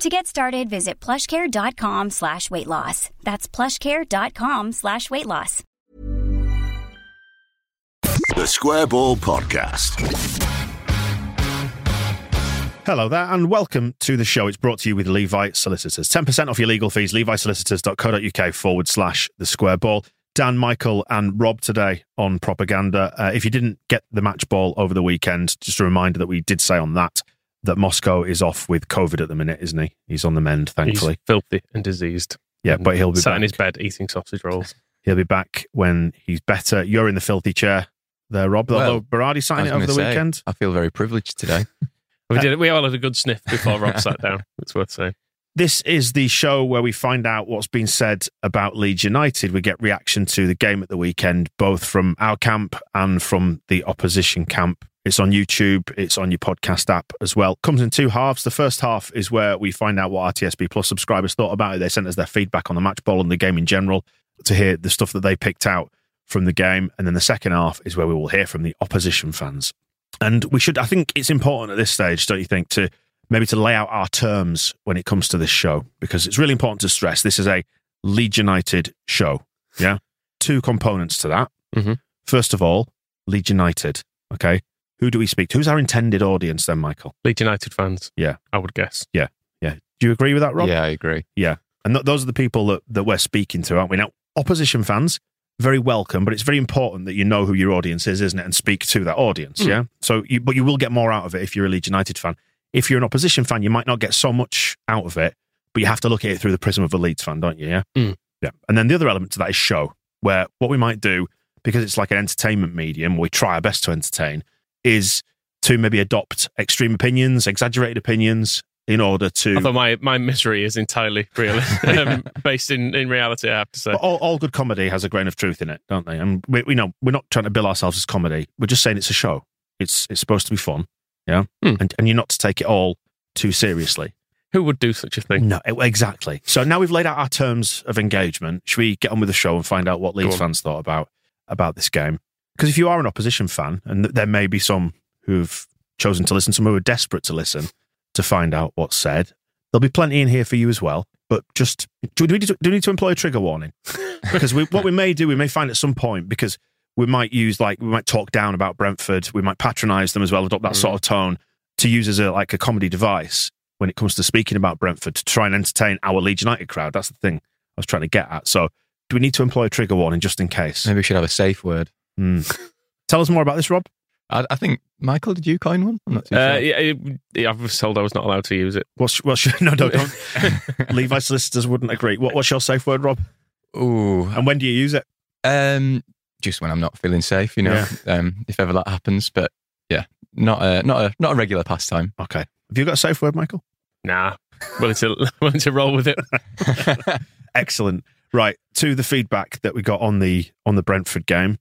To get started, visit plushcare.com slash weight loss. That's plushcare.com slash weight loss. The Square Ball Podcast. Hello there, and welcome to the show. It's brought to you with Levi Solicitors. 10% off your legal fees, levisolicitors.co.uk forward slash the square ball. Dan, Michael, and Rob today on propaganda. Uh, if you didn't get the match ball over the weekend, just a reminder that we did say on that that Moscow is off with COVID at the minute, isn't he? He's on the mend, thankfully. He's filthy and diseased. Yeah, but he'll be sat back. in his bed eating sausage rolls. He'll be back when he's better. You're in the filthy chair there, Rob. Well, Although Berardi I signed was it over the say, weekend. I feel very privileged today. We did. Uh, we all had a good sniff before Rob sat down. It's worth saying. This is the show where we find out what's been said about Leeds United. We get reaction to the game at the weekend, both from our camp and from the opposition camp. It's on YouTube, it's on your podcast app as well. Comes in two halves. The first half is where we find out what RTSB Plus subscribers thought about it. They sent us their feedback on the match ball and the game in general to hear the stuff that they picked out from the game. And then the second half is where we will hear from the opposition fans. And we should, I think it's important at this stage, don't you think, to maybe to lay out our terms when it comes to this show, because it's really important to stress this is a Leeds United show. Yeah. Two components to that. Mhm. First of all, Leeds United. Okay. Who do we speak to? Who's our intended audience then, Michael? Leeds United fans. Yeah. I would guess. Yeah. Yeah. Do you agree with that, Rob? Yeah, I agree. Yeah. And th- those are the people that, that we're speaking to, aren't we? Now, opposition fans, very welcome, but it's very important that you know who your audience is, isn't it? And speak to that audience. Mm. Yeah. So, you, but you will get more out of it if you're a Leeds United fan. If you're an opposition fan, you might not get so much out of it, but you have to look at it through the prism of a Leeds fan, don't you? Yeah. Mm. Yeah. And then the other element to that is show, where what we might do, because it's like an entertainment medium, we try our best to entertain, is to maybe adopt extreme opinions, exaggerated opinions in order to. Although my, my misery is entirely real, um, based in, in reality, I have to say. But all, all good comedy has a grain of truth in it, don't they? And we, we know we're not trying to bill ourselves as comedy. We're just saying it's a show. It's it's supposed to be fun, yeah. Hmm. And and you're not to take it all too seriously. Who would do such a thing? No, exactly. So now we've laid out our terms of engagement. Should we get on with the show and find out what Leeds fans thought about about this game? Because if you are an opposition fan, and there may be some who've chosen to listen, some who are desperate to listen to find out what's said, there'll be plenty in here for you as well. But just do we need to, do we need to employ a trigger warning? because we, what we may do, we may find at some point because we might use like we might talk down about Brentford, we might patronise them as well, adopt that mm. sort of tone to use as a like a comedy device when it comes to speaking about Brentford to try and entertain our Leeds United crowd. That's the thing I was trying to get at. So, do we need to employ a trigger warning just in case? Maybe we should have a safe word. Hmm. Tell us more about this, Rob. I, I think Michael, did you coin one? I'm not too Uh, sure. yeah, it- yeah, I was told I was not allowed to use it. What's well, sh- no, no, don't. Levi solicitors wouldn't agree. What, what's your safe word, Rob? Ooh, And when do you use it? um, just when I'm not feeling safe, you know, Yeah. um, if ever that happens. But yeah, not a not a not a regular pastime. Okay. Have you got a safe word, Michael? Nah, willing to willing to roll with it. Excellent. Right to the feedback that we got on the on the Brentford game.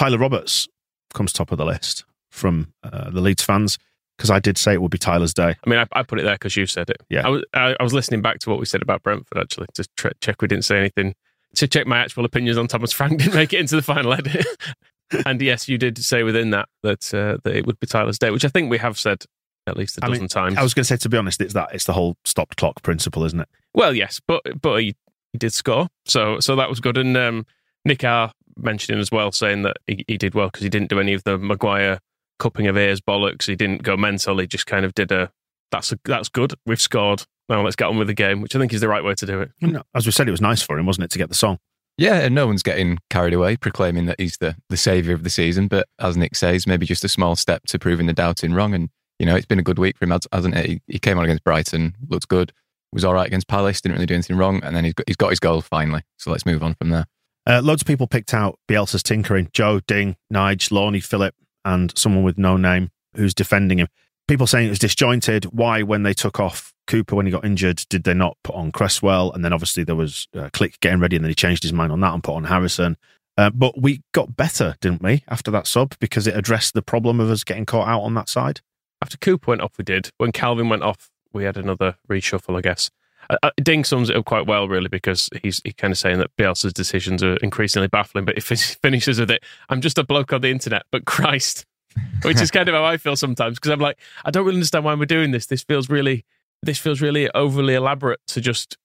Tyler Roberts comes top of the list from uh, the Leeds fans because I did say it would be Tyler's day. I mean, I, I put it there because you said it. Yeah. I was I, I was listening back to what we said about Brentford actually to tre- check we didn't say anything. To check my actual opinions on Thomas Frank didn't make it into the final edit. and yes, you did say within that that uh, that it would be Tyler's day, which I think we have said at least a I dozen mean, times. I was going to say, to be honest, it's that it's the whole stopped clock principle, isn't it? Well, yes, but but he, he did score, so so that was good. And um, Nick R mentioning as well, saying that he, he did well because he didn't do any of the Maguire cupping of ears bollocks. He didn't go mental. He just kind of did a that's a, that's good. We've scored. Now let's get on with the game, which I think is the right way to do it. As we said, it was nice for him, wasn't it, to get the song? Yeah, and no one's getting carried away proclaiming that he's the, the saviour of the season. But as Nick says, maybe just a small step to proving the doubting wrong. And, you know, it's been a good week for him, hasn't it? He, he came on against Brighton, looked good, was all right against Palace, didn't really do anything wrong. And then he's got, he's got his goal finally. So let's move on from there. Uh, loads of people picked out Bielsa's tinkering. Joe, Ding, Nige, Lorne, Philip, and someone with no name who's defending him. People saying it was disjointed. Why, when they took off Cooper when he got injured, did they not put on Cresswell? And then obviously there was uh, Klich getting ready, and then he changed his mind on that and put on Harrison. Uh, but we got better, didn't we, after that sub because it addressed the problem of us getting caught out on that side. After Cooper went off, we did. When Calvin went off, we had another reshuffle, I guess. Uh, uh Ding sums it up quite well, really, because he's he kind of saying that Bielsa's decisions are increasingly baffling. But if he finishes with it, I'm just a bloke on the internet, but Christ, which is kind of how I feel sometimes because I'm like, I don't really understand why we're doing this. This feels really, this feels really overly elaborate to just,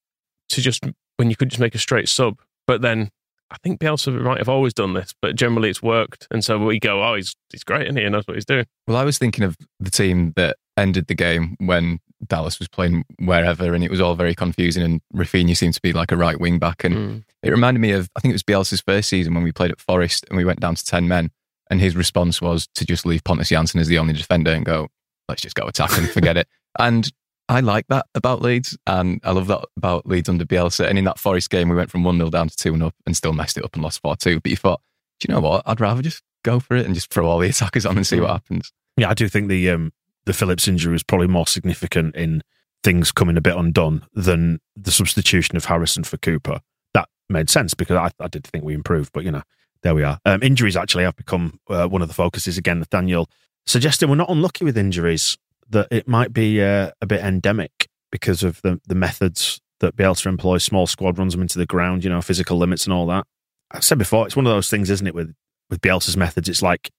to just when you could just make a straight sub. But then I think Bielsa might have always done this, but generally it's worked. And so we go, oh, he's he's great, and he knows what he's doing. Well, I was thinking of the team that ended the game when Dallas was playing wherever, and it was all very confusing. And Raphinha seemed to be like a right wing back, and mm. it reminded me of I think it was Bielsa's first season when we played at Forest and we went down to ten men, and his response was to just leave Pontus Jansson as the only defender and go, let's just go attack and forget it. And I like that about Leeds. And I love that about Leeds under Bielsa. And in that Forest game, we went from 1 0 down to 2 0 and still messed it up and lost 4 2. But you thought, do you know what? I'd rather just go for it and just throw all the attackers on and see what happens. Yeah, I do think the um, the Phillips injury was probably more significant in things coming a bit undone than the substitution of Harrison for Cooper. That made sense because I, I did think we improved, but you know, there we are. Um, injuries actually have become uh, one of the focuses again. Nathaniel suggesting we're not unlucky with injuries, that it might be uh, a bit endemic because of the, the methods that Bielsa employs. Small squad runs them into the ground, you know, physical limits and all that. I said before, it's one of those things, isn't it, with, with Bielsa's methods? It's like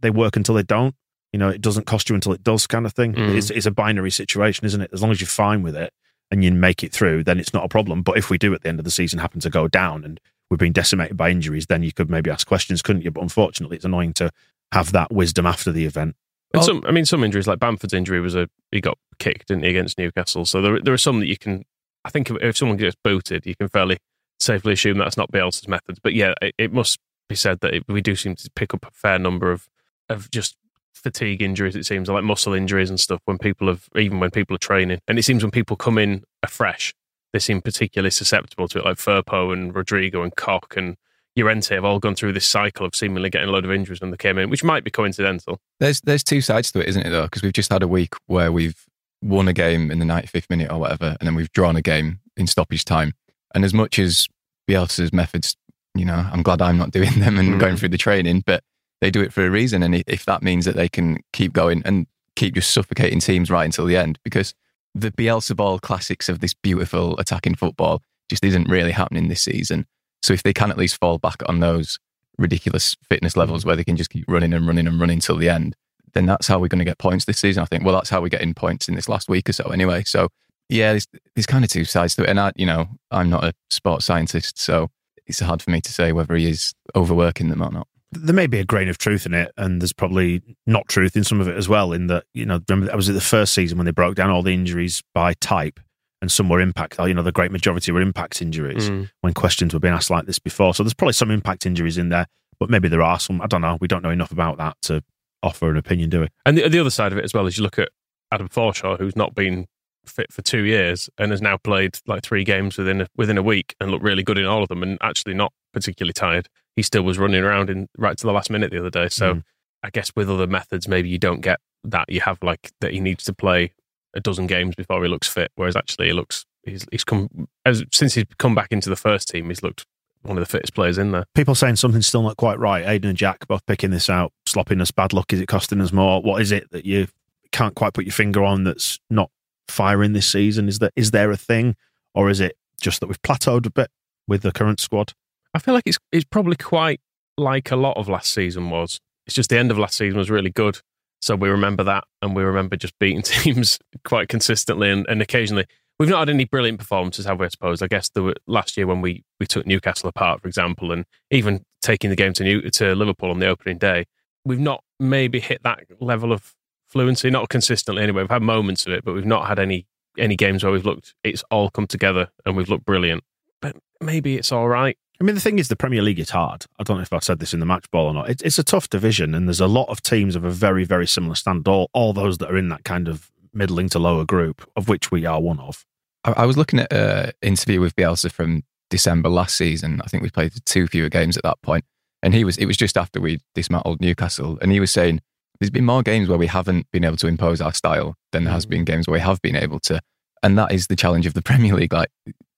they work until they don't. You know, it doesn't cost you until it does, kind of thing. Mm. It's, it's a binary situation, isn't it? As long as you're fine with it and you make it through, then it's not a problem. But if we do at the end of the season happen to go down and we've been decimated by injuries, then you could maybe ask questions, couldn't you? But unfortunately, it's annoying to have that wisdom after the event. And oh. some, I mean, some injuries like Bamford's injury was a he got kicked, didn't he, against Newcastle? So there, there are some that you can. I think if, if someone gets booted, you can fairly safely assume that's not Bielsa's methods. But yeah, it, it must be said that it, we do seem to pick up a fair number of of just fatigue injuries. It seems like muscle injuries and stuff when people have even when people are training, and it seems when people come in afresh they seem particularly susceptible to it, like Firpo and Rodrigo and Koch and Llorente have all gone through this cycle of seemingly getting a load of injuries when they came in, which might be coincidental. There's there's two sides to it, isn't it, though? Because we've just had a week where we've won a game in the 95th minute or whatever, and then we've drawn a game in stoppage time. And as much as Bielsa's methods, you know, I'm glad I'm not doing them and mm. going through the training, but they do it for a reason. And if that means that they can keep going and keep just suffocating teams right until the end, because the Bielsa ball classics of this beautiful attacking football just isn't really happening this season. So if they can at least fall back on those ridiculous fitness hmm. levels where they can just keep running and running and running till the end, then that's how we're going to get points this season. I think. Well, that's how we're getting points in this last week or so, anyway. So yeah, there's, there's kind of two sides to it, and I, you know, I'm not a sports scientist, so it's hard for me to say whether he is overworking them or not there may be a grain of truth in it, and there's probably not truth in some of it as well. In that, you know, remember that was it the first season when they broke down all the injuries by type, and some were impact. You know, the great majority were impact injuries. Mm. When questions were being asked like this before, so there's probably some impact injuries in there, but maybe there are some. I don't know. We don't know enough about that to offer an opinion, do we? And the, the other side of it as well is you look at Adam Forshaw, who's not been fit for two years and has now played like three games within a, within a week and looked really good in all of them, and actually not particularly tired he still was running around in right to the last minute the other day. So mm. I guess with other methods, maybe you don't get that. You have like that he needs to play a dozen games before he looks fit, whereas actually he looks he's he's come as since he's come back into the first team, he's looked one of the fittest players in there. People saying something's still not quite right. Aiden and Jack both picking this out. Sloppiness, bad luck. Is it costing us more? What is it that you can't quite put your finger on that's not firing this season? Is there is there a thing, or is it just that we've plateaued a bit with the current squad? I feel like it's it's probably quite like a lot of last season was. It's just the end of last season was really good. So we remember that and we remember just beating teams quite consistently and, and occasionally. We've not had any brilliant performances, have we, I suppose? I guess the last year when we, we took Newcastle apart, for example, and even taking the game to New, to Liverpool on the opening day, we've not maybe hit that level of fluency, not consistently anyway. We've had moments of it, but we've not had any any games where we've looked it's all come together and we've looked brilliant. But maybe it's all right I mean, the thing is, the Premier League is hard. I don't know if I said this in the match ball or not. It, it's a tough division, and there's a lot of teams of a very, very similar standard. All, all those that are in that kind of middling to lower group, of which we are one of. I, I was looking at an interview with Bielsa from December last season. I think we played two fewer games at that point, and he was. It was just after we dismantled Newcastle, and he was saying there's been more games where we haven't been able to impose our style than there has Mm. been games where we have been able to, and that is the challenge of the Premier League. Like,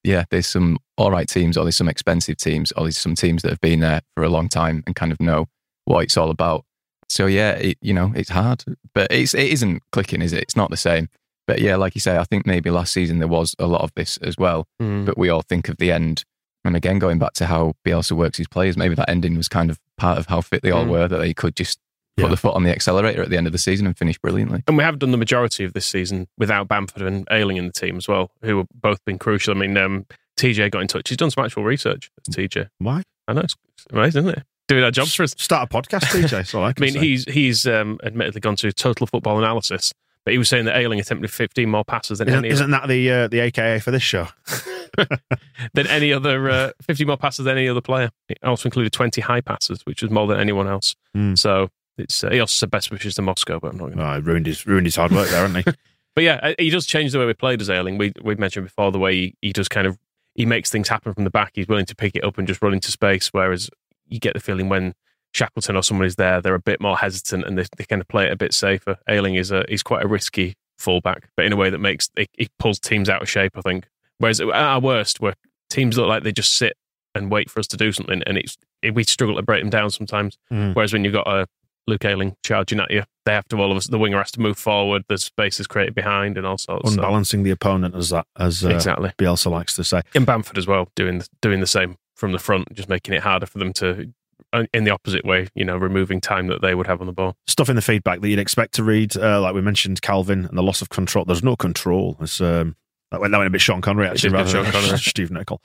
yeah, there's some all right teams, or there's some expensive teams, or there's some teams that have been there for a long time and kind of know what it's all about. So yeah, it, you know, it's hard, but it's it isn't clicking, is it? It's not the same. But yeah, like you say, I think maybe last season there was a lot of this as well. Mm. But we all think of the end. And again, going back to how Bielsa works his players, maybe that ending was kind of part of how fit they all Mm. were, that they could just put the foot on the accelerator at the end of the season and finish brilliantly. And we have done the majority of this season without Bamford and Ayling in the team as well, who have both been crucial. I mean, um, TJ got in touch. He's done some actual research. It's TJ. Why? I know it's it's amazing, isn't it? Doing our jobs for us. Start a podcast, TJ. That's all I I mean, say. he's he's um, admittedly gone to total football analysis, but he was saying that Ayling attempted 15 more passes than Isn't, any isn't that the uh, the AKA for this show? than any other uh, 50 more passes than any other player. It also included 20 high passes, which was more than anyone else. Hmm. So it's uh, he also said best wishes to Moscow, but I'm not going to. Oh, ruined his ruined his hard work there, hasn't he? But yeah, he does change the way we played as Ayling. We we mentioned before the way he, he does kind of he makes things happen from the back. He's willing to pick it up and just run into space. Whereas you get the feeling when Shackleton or someone is there, they're a bit more hesitant and they, they kind of play it a bit safer. Ayling is a he's quite a risky fullback, but in a way that makes it, it pulls teams out of shape. I think. Whereas at our worst, where teams look like they just sit and wait for us to do something, and it's it, we struggle to break them down sometimes. Mm. Whereas when you've got a Luke Ayling charging at you, they have to all of us. The winger has to move forward. There's spaces created behind and all sorts. so- Unbalancing the opponent, as that as uh, exactly. Bielsa likes to say. And Bamford as well, doing the, doing the same from the front, just making it harder for them to, uh, in the opposite way, you know, removing time that they would have on the ball. Stuff in the feedback that you'd expect to read, uh, like we mentioned, Calvin and the loss of control. There's no control. It's, um, that, went, that went a bit Sean Connery, actually, rather Sean than Connery. Steve Nicol.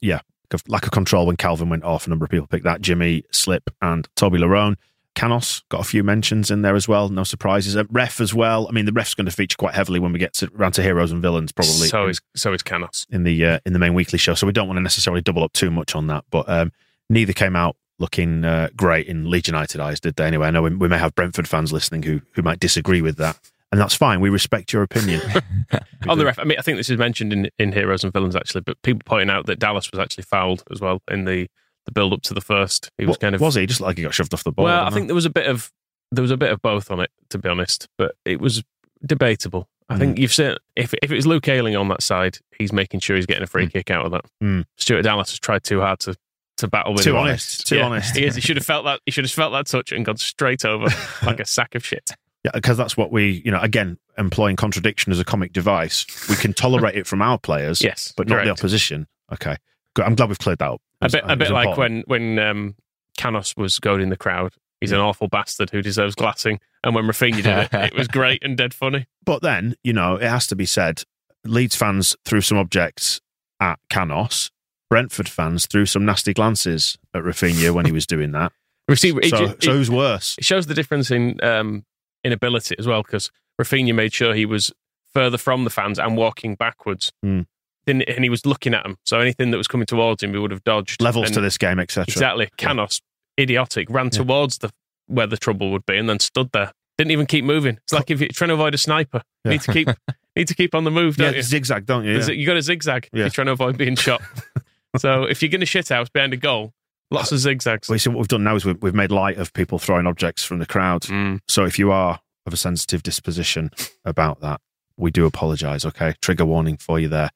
Yeah, lack of control when Calvin went off. A number of people picked that. Jimmy, Slip, and Toby Larone. Canos got a few mentions in there as well. No surprises. Uh, ref as well. I mean, the ref's going to feature quite heavily when we get to, around to heroes and villains, probably So in, is so is Canos. in the uh, in the main weekly show. So we don't want to necessarily double up too much on that. But um, neither came out looking uh, great in Leeds United eyes, did they? Anyway, I know we, we may have Brentford fans listening who who might disagree with that, and that's fine. We respect your opinion. On the ref, I mean, I think this is mentioned in, in Heroes and Villains actually, but people pointing out that Dallas was actually fouled as well in the, the build up to the first. He was What- kind of was he just like he got shoved off the ball? well, I think there was a bit of there was a bit of both on it, to be honest, but it was debatable. I think Hmm. you've seen if if it was Luke Ayling on that side, he's making sure he's getting a free Mm. kick out of that. Mm. Stuart Dallas has tried too hard to to battle with Too him. honest, too Yeah, honest. He is. He should have felt that. He should have felt that touch and gone straight over like a sack of shit. Yeah, because that's what we, you know, again, employing contradiction as a comic device. We can tolerate it from our players, Yes, but not the opposition. Okay, good. I'm glad we've cleared that up. A bit, a bit like important. when when um, Canos was goading the crowd. He's an awful bastard who deserves glassing. And when Raphinha did it, it was great and dead funny. But then, you know, it has to be said, Leeds fans threw some objects at Canos. Brentford fans threw some nasty glances at Raphinha when he was doing that. See, it, So, it- so who's worse? it shows the difference in um, in ability as well because Raphinha made sure he was further from the fans and walking backwards. Hmm. And he was looking at them. So anything that was coming towards him, he would have dodged. Levels And to this game, etc. Exactly. Canos, idiotic, ran Yeah. towards the where the trouble would be and then stood there. Didn't even keep moving. It's like if you're trying to avoid a sniper, you Yeah. need to keep need to keep on the move, don't Yeah, you? zigzag, don't you? Yeah. You got to zigzag if Yeah. you're trying to avoid being shot. so if you're going to shit house behind a goal, lots of zigzags. Well, you see, what we've done now is we've, we've made light of people throwing objects from the crowd. Mm. So if you are of a sensitive disposition about that, we do apologise. Okay, trigger warning for you there.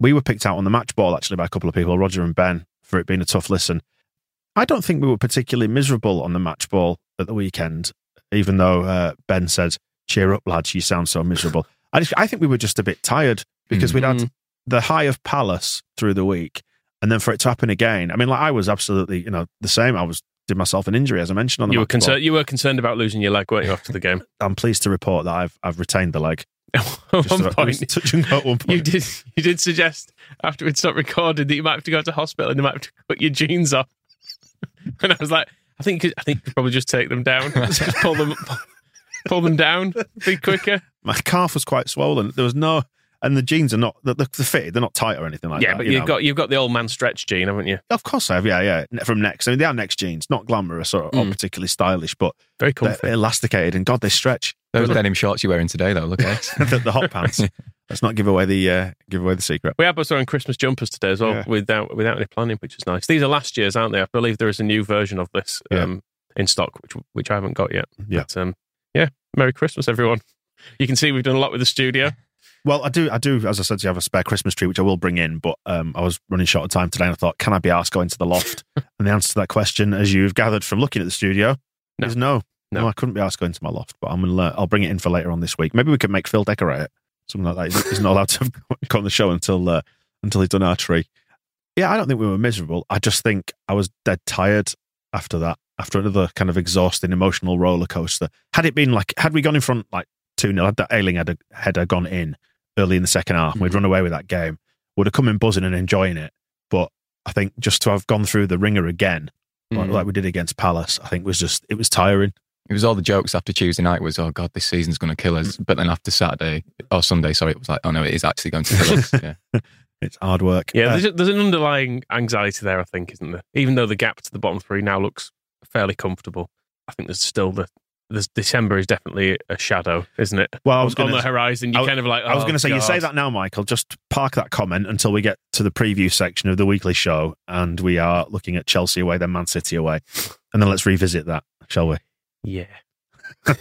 We were picked out on the match ball actually by a couple of people, Roger and Ben, for it being a tough listen. I don't think we were particularly miserable on the match ball at the weekend, even though uh, Ben said, "Cheer up, lads, you sound so miserable." I, just, I think we were just a bit tired because we'd had Mm. the high of Palace through the week, and then for it to happen again. I mean, like I was absolutely, you know, the same. I was did myself an injury as I mentioned on the You were concerned. You were concerned about losing your leg, weren't you, after the game? I'm pleased to report that I've I've retained the leg. At one point, touch and go at one point. you did you did suggest after we'd stopped recording that you might have to go to hospital and you might have to cut your jeans off. and I was like, I think I think you could probably just take them down, just pull them pull them down, be quicker. My calf was quite swollen. There was no. and the jeans are not the, the, the fitted. They're not tight or anything like yeah, that. Yeah, but you you've know. got you've got the old man stretch gene, haven't you? Of course, I have. Yeah, yeah. From next, I mean, they are next jeans, not glamorous or, or Mm. particularly stylish, but Very they're comfy. elasticated and God, they stretch. Those denim shorts you're wearing today, though, look at the, the hot pants. Let's not give away the uh, give away the secret. We are both wearing Christmas jumpers today as well, Yeah. without without any planning, which is nice. These are last year's, aren't they? I believe there is a new version of this Yeah. um, in stock, which which I haven't got yet. Yeah. But, um, yeah. Merry Christmas, everyone. You can see we've done a lot with the studio. Well, I do, I do. As I said, you have a spare Christmas tree, which I will bring in. But um, I was running short of time today, and I thought, can I be asked going to the loft? and the answer to that question, as you've gathered from looking at the studio, No. is no. No. I couldn't be asked going to my loft. But I'm gonna, learn, I'll bring it in for later on this week. Maybe we could make Phil decorate it, something like that. He's, not allowed to come on the show until uh, until he's done our tree. Yeah, I don't think we were miserable. I just think I was dead tired after that. After another kind of exhausting emotional roller coaster. Had it been like, had we gone in front like two 0 had that Ayling had a, header gone in early in the second half, and we'd run away with that game, would have come in buzzing and enjoying it. But I think just to have gone through the ringer again, like, Mm. like we did against Palace, I think was just it was tiring. It was all the jokes after Tuesday night was, oh God, this season's going to kill us. But then after Saturday or Sunday, sorry, it was like, oh no, it is actually going to kill us. Yeah. It's hard work. Yeah, Uh, there's, there's an underlying anxiety there, I think, isn't there? Even though the gap to the bottom three now looks fairly comfortable, I think there's still the. There's, December is definitely a shadow, isn't it? Well, I was on gonna- the horizon. You're kind of like, I was oh, going to say, you say that now, Michael. Just park that comment until we get to the preview section of the weekly show, and we are looking at Chelsea away, then Man City away, and then let's revisit that, shall we? Yeah.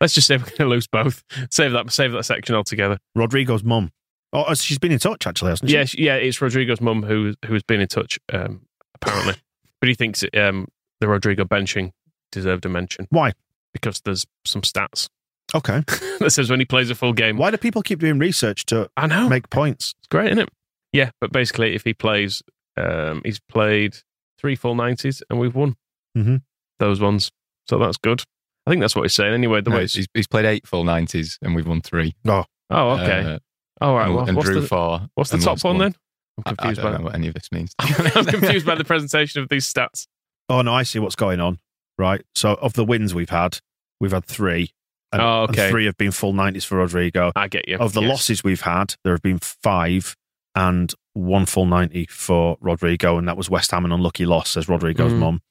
Let's just say we're going to lose both. Save that. Save that section altogether. Rodrigo's mum. Oh, she's been in touch actually, hasn't she? Yeah, sh- yeah. It's Rodrigo's mum who who has been in touch, um, apparently. but he thinks um, the Rodrigo benching deserved a mention Why? because there's some stats Okay. that says when he plays a full game. Why do people keep doing research to I know. make points? It's great, isn't it? Yeah, but basically, if he plays, um, he's played three full nineties and we've won Mhm. those ones. So that's good. I think that's what he's saying. Anyway, the No, way he's, he's played eight full 90s and we've won three. oh, oh okay, Uh, all right. and, Well, and what's drew the, four. what's the top lost one then? I, I'm I confused don't by know what any of this means. I'm confused by the presentation of these stats. Oh no, I see what's going on. Right. So of the wins we've had, we've had three. And, Oh, and okay. three have been full nineties for Rodrigo. I get you. Of the Yes. losses we've had, there have been five and one full 90 for Rodrigo, and that was West Ham an unlucky loss, says Rodrigo's Mm. mum.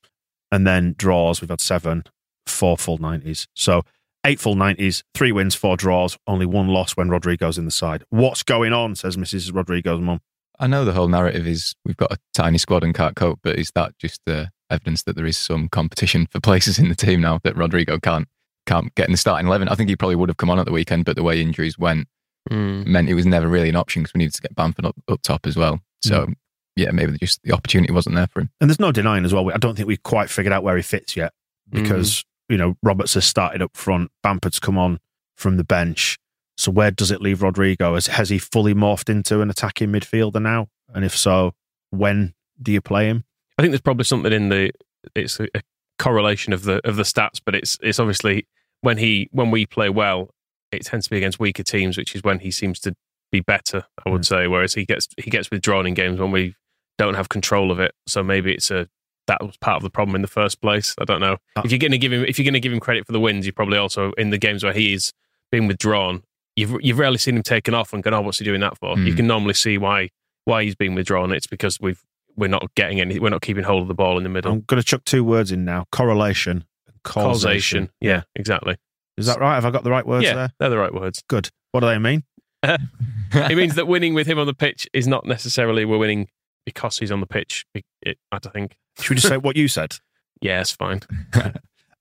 And then draws, we've had seven, four full 90s. So eight full 90s, three wins, four draws, only one loss when Rodrigo's in the side. What's going on, says Mrs. Rodrigo's mum. I know the whole narrative is we've got a tiny squad and can't cope, but is that just the evidence that there is some competition for places in the team now that Rodrigo can't can't get in the starting eleven? I think he probably would have come on at the weekend, but the way injuries went Mm. meant it was never really an option because we needed to get Bamford up, up top as well. So yeah, maybe just the opportunity wasn't there for him. And there's no denying as well, I don't think we've quite figured out where he fits yet because, mm-hmm. you know, Roberts has started up front, Bamford's come on from the bench. So where does it leave Rodrigo? Has, has he fully morphed into an attacking midfielder now? And if so, when do you play him? I think there's probably something in the it's a, a correlation of the of the stats, but it's it's obviously when he when we play well, it tends to be against weaker teams, which is when he seems to be better. I would mm. say, whereas he gets he gets withdrawn in games when we don't have control of it. So maybe it's a that was part of the problem in the first place. I don't know Uh, if you're going to give him if you're going to give him credit for the wins, you probably also in the games where he's been withdrawn. You've you've rarely seen him taken off and gone, oh, what's he doing that for? You Mm. can normally see why why he's been withdrawn. It's because we've we're not getting any, we're not keeping hold of the ball in the middle. I'm going to chuck two words in now correlation causation. Causation. Yeah, exactly. Is that right? Have I got the right words yeah, there? they're the right words. Good. What do they mean? It means that winning with him on the pitch is not necessarily we're winning because he's on the pitch. It, it, I think. Should we just say what you said? Yeah, it's fine.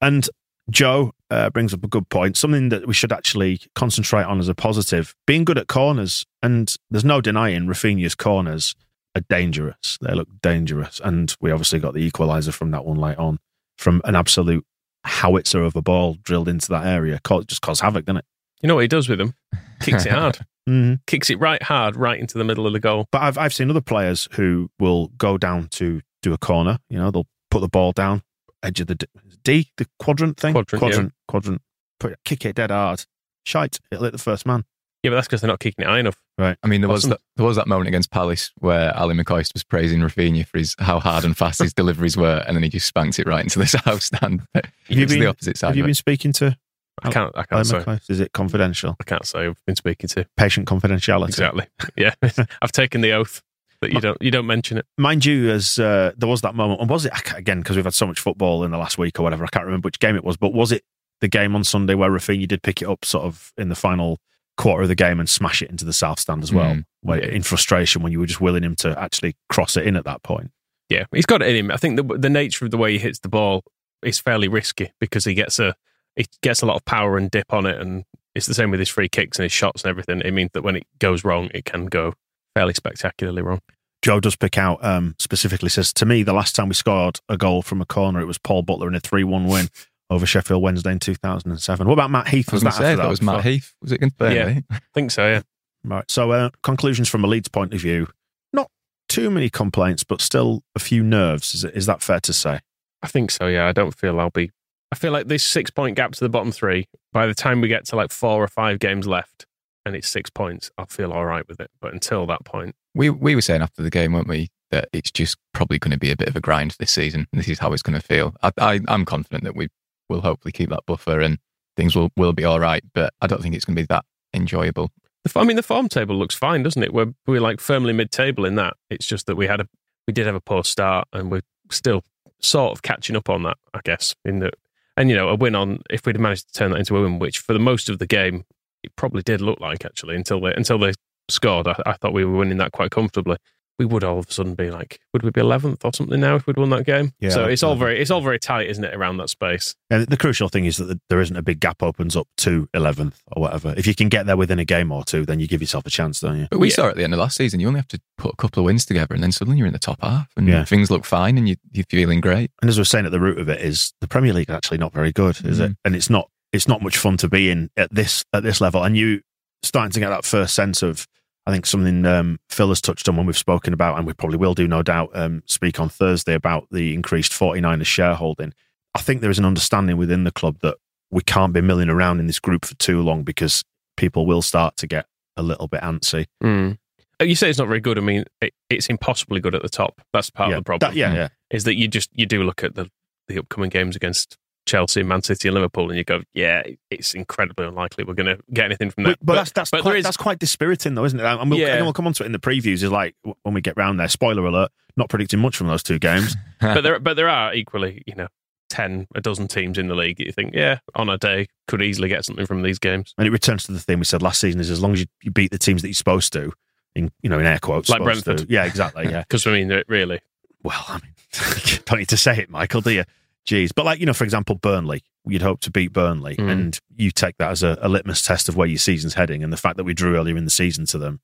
And Joe uh, brings up a good point, something that we should actually concentrate on as a positive. Being good at corners, and there's no denying Raphinha's corners are dangerous. They look dangerous. And we obviously got the equaliser from that one late on, from an absolute howitzer of a ball drilled into that area. Just cause havoc, doesn't it? You know what he does with them? Kicks it hard. Mm-hmm. Kicks it right hard, right into the middle of the goal. But I've I've seen other players who will go down to do a corner. You know, they'll put the ball down edge of the D, D the quadrant thing, Quadrant, yeah. quadrant, quadrant. Put kick it dead hard. Shite, it'll hit the first man. Yeah, but that's because they're not kicking it high enough. Right. I mean, there was that, there was that moment against Palace where Ally McCoist was praising Raphinha for his how hard and fast his deliveries were, and then he just spanked it right into the south stand. you It's been- the opposite side. Have you been speaking to I can't. I can't say. Close. Is it confidential? I can't say. I've been speaking to. Patient confidentiality. Exactly. Yeah, I've taken the oath that you don't. You don't mention it. Mind you, as uh, there was that moment, and was it again because we've had so much football in the last week or whatever? I can't remember which game it was, but was it the game on Sunday where Raphinha did pick it up sort of in the final quarter of the game and smash it into the south stand as well, Mm. where, in frustration when you were just willing him to actually cross it in at that point. Yeah, he's got it in him. I think the the nature of the way he hits the ball is fairly risky because he gets a he gets a lot of power and dip on it, and it's the same with his free kicks and his shots and everything. It means that when it goes wrong, it can go fairly spectacularly wrong. Joe does pick out um, specifically says to me the last time we scored a goal from a corner it was Paul Butler in a three one win over Sheffield Wednesday in two thousand and seven. What about Matt Heath? I was going to that say after that was Matt before? Heath. Was it against Burnley? I think so. Yeah. Right. So uh, conclusions from a Leeds point of view, not too many complaints, but still a few nerves. Is, it, is that fair to say? I think so. Yeah, I don't feel I'll be. I feel like this six point gap to the bottom three. By the time we get to like four or five games left, and it's six points, I'll feel all right with it. But until that point, We we were saying after the game, weren't we, that it's just probably going to be a bit of a grind this season. This is how it's going to feel. I, I I'm confident that we will hopefully keep that buffer and things will will be all right. But I don't think it's going to be that enjoyable. I mean, the form table looks fine, doesn't it? We're we're like firmly mid table in that. It's just that we had a we did have a poor start, and we're still sort of catching up on that, I guess. In the and you know a win on if we'd managed to turn that into a win, which for the most of the game it probably did look like actually until they until they scored. I, I thought we were winning that quite comfortably. We would all of a sudden be like, would we be eleventh or something now if we'd won that game? Yeah, so it's all very it's all very tight, isn't it, around that space? And the crucial thing is that there isn't a big gap opens up to 11th or whatever. If you can get there within a game or two, then you give yourself a chance, don't you? But we Yeah. saw at the end of last season, you only have to put a couple of wins together, and then suddenly you're in the top half, and Yeah. things look fine, and you, you're feeling great. And as we're saying at the root of it is the Premier League is actually not very good, is it? Mm. And it's not it's not much fun to be in at this at this level. And you starting to get that first sense of I think something um, Phil has touched on when we've spoken about, and we probably will do, no doubt, um, speak on Thursday about the increased 49ers shareholding. I think there is an understanding within the club that we can't be milling around in this group for too long because people will start to get a little bit antsy. Mm. You say it's not very good. I mean, it, it's impossibly good at the top. That's part yeah, of the problem. that- yeah, yeah. is that you just you do look at the the upcoming games against Chelsea, Man City, and Liverpool, and you go, yeah, it's incredibly unlikely we're going to get anything from that. But, but, that's that's but quite, there is- that's quite dispiriting, though, isn't it? And we'll, Yeah. and we'll come on to it in the previews. Is like when we get round there. Spoiler alert: not predicting much from those two games. but there but there are equally, you know, ten a dozen teams in the league. that You think, yeah, on a day could easily get something from these games, and it returns to the thing we said last season: is as long as you, you beat the teams that you're supposed to, in you know, in air quotes, Like Brentford. To. Yeah, exactly. Yeah. because I mean, really, well, I mean, don't need to say it, Michael, do you? Jeez, but like you know, for example, Burnley. You'd hope to beat Burnley, Mm. and you take that as a, a litmus test of where your season's heading. And the fact that we drew earlier in the season to them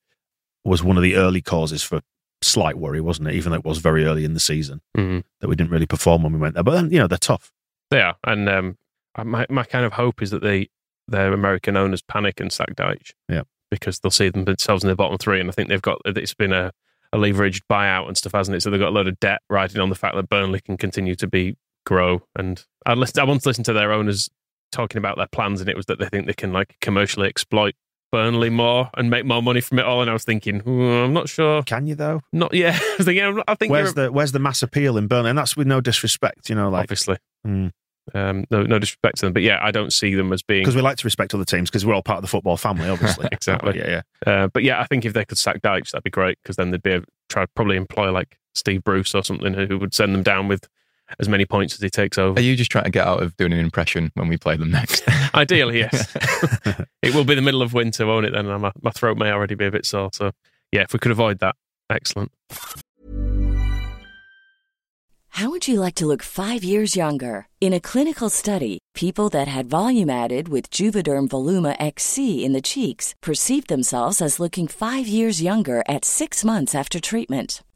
was one of the early causes for slight worry, wasn't it? Even though it was very early in the season Mhm. that we didn't really perform when we went there. But then, you know, they're tough. they are. And um, my my kind of hope is that they their American owners panic and sack Dyche. Yeah. because they'll see themselves in the bottom three, and I think they've got it's been a, a leveraged buyout and stuff, hasn't it? So they've got a load of debt riding on the fact that Burnley can continue to be grow. And I listen, I want to to their owners talking about their plans, and it was that they think they can like commercially exploit Burnley more and make more money from it all. And I was thinking, "Hmm, I'm not sure. Can you though? Not yeah. I was thinking, I think Where's the Where's the mass appeal in Burnley? And that's with no disrespect, you know, like obviously. Mm. Um, no, no disrespect to them, but yeah, I don't see them as being because we like to respect other teams because we're all part of the football family, obviously. Exactly. Yeah, yeah. Uh, but yeah, I think if they could sack Dykes, that'd be great because then they'd be to try probably employ like Steve Bruce or something who would send them down with as many points as he takes over. Are you just trying to get out of doing an impression when we play them next? Ideally, yes. it will be the middle of winter, won't it? Then and my, my throat may already be a bit sore. So yeah, if we could avoid that, excellent. How would you like to look five years younger? In a clinical study, people that had volume added with Juvederm Voluma XC in the cheeks perceived themselves as looking five years younger at six months after treatment.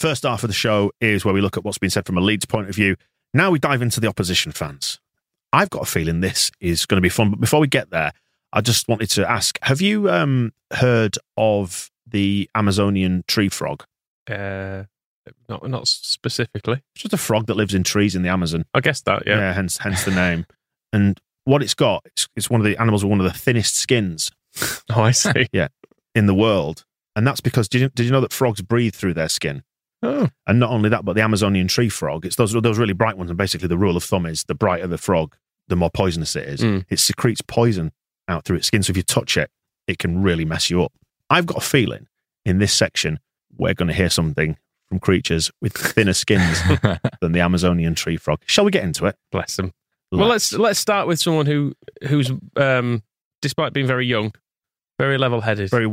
First half of the show is where we look at what's been said from a Leeds point of view. Now we dive into the opposition fans. I've got a feeling this is going to be fun. But before we get there, I just wanted to ask Have you um, heard of the Amazonian tree frog? Uh, not not specifically. It's just a frog that lives in trees in the Amazon. I guess that. Yeah. Yeah, hence, hence the name. and what it's got, it's, it's one of the animals with one of the thinnest skins Oh, I see. Yeah, in the world. And that's because, did you, did you know that frogs breathe through their skin? Oh, And not only that, but the Amazonian tree frog, it's those, those really bright ones. And basically, the rule of thumb is the brighter the frog, the more poisonous it is. Mm. It secretes poison out through its skin. So if you touch it, it can really mess you up. I've got a feeling in this section, we're going to hear something from creatures with thinner skins than the Amazonian tree frog. Shall we get into it? bless them. Well, let's let's start with someone who who's um, despite being very young, very level headed, very,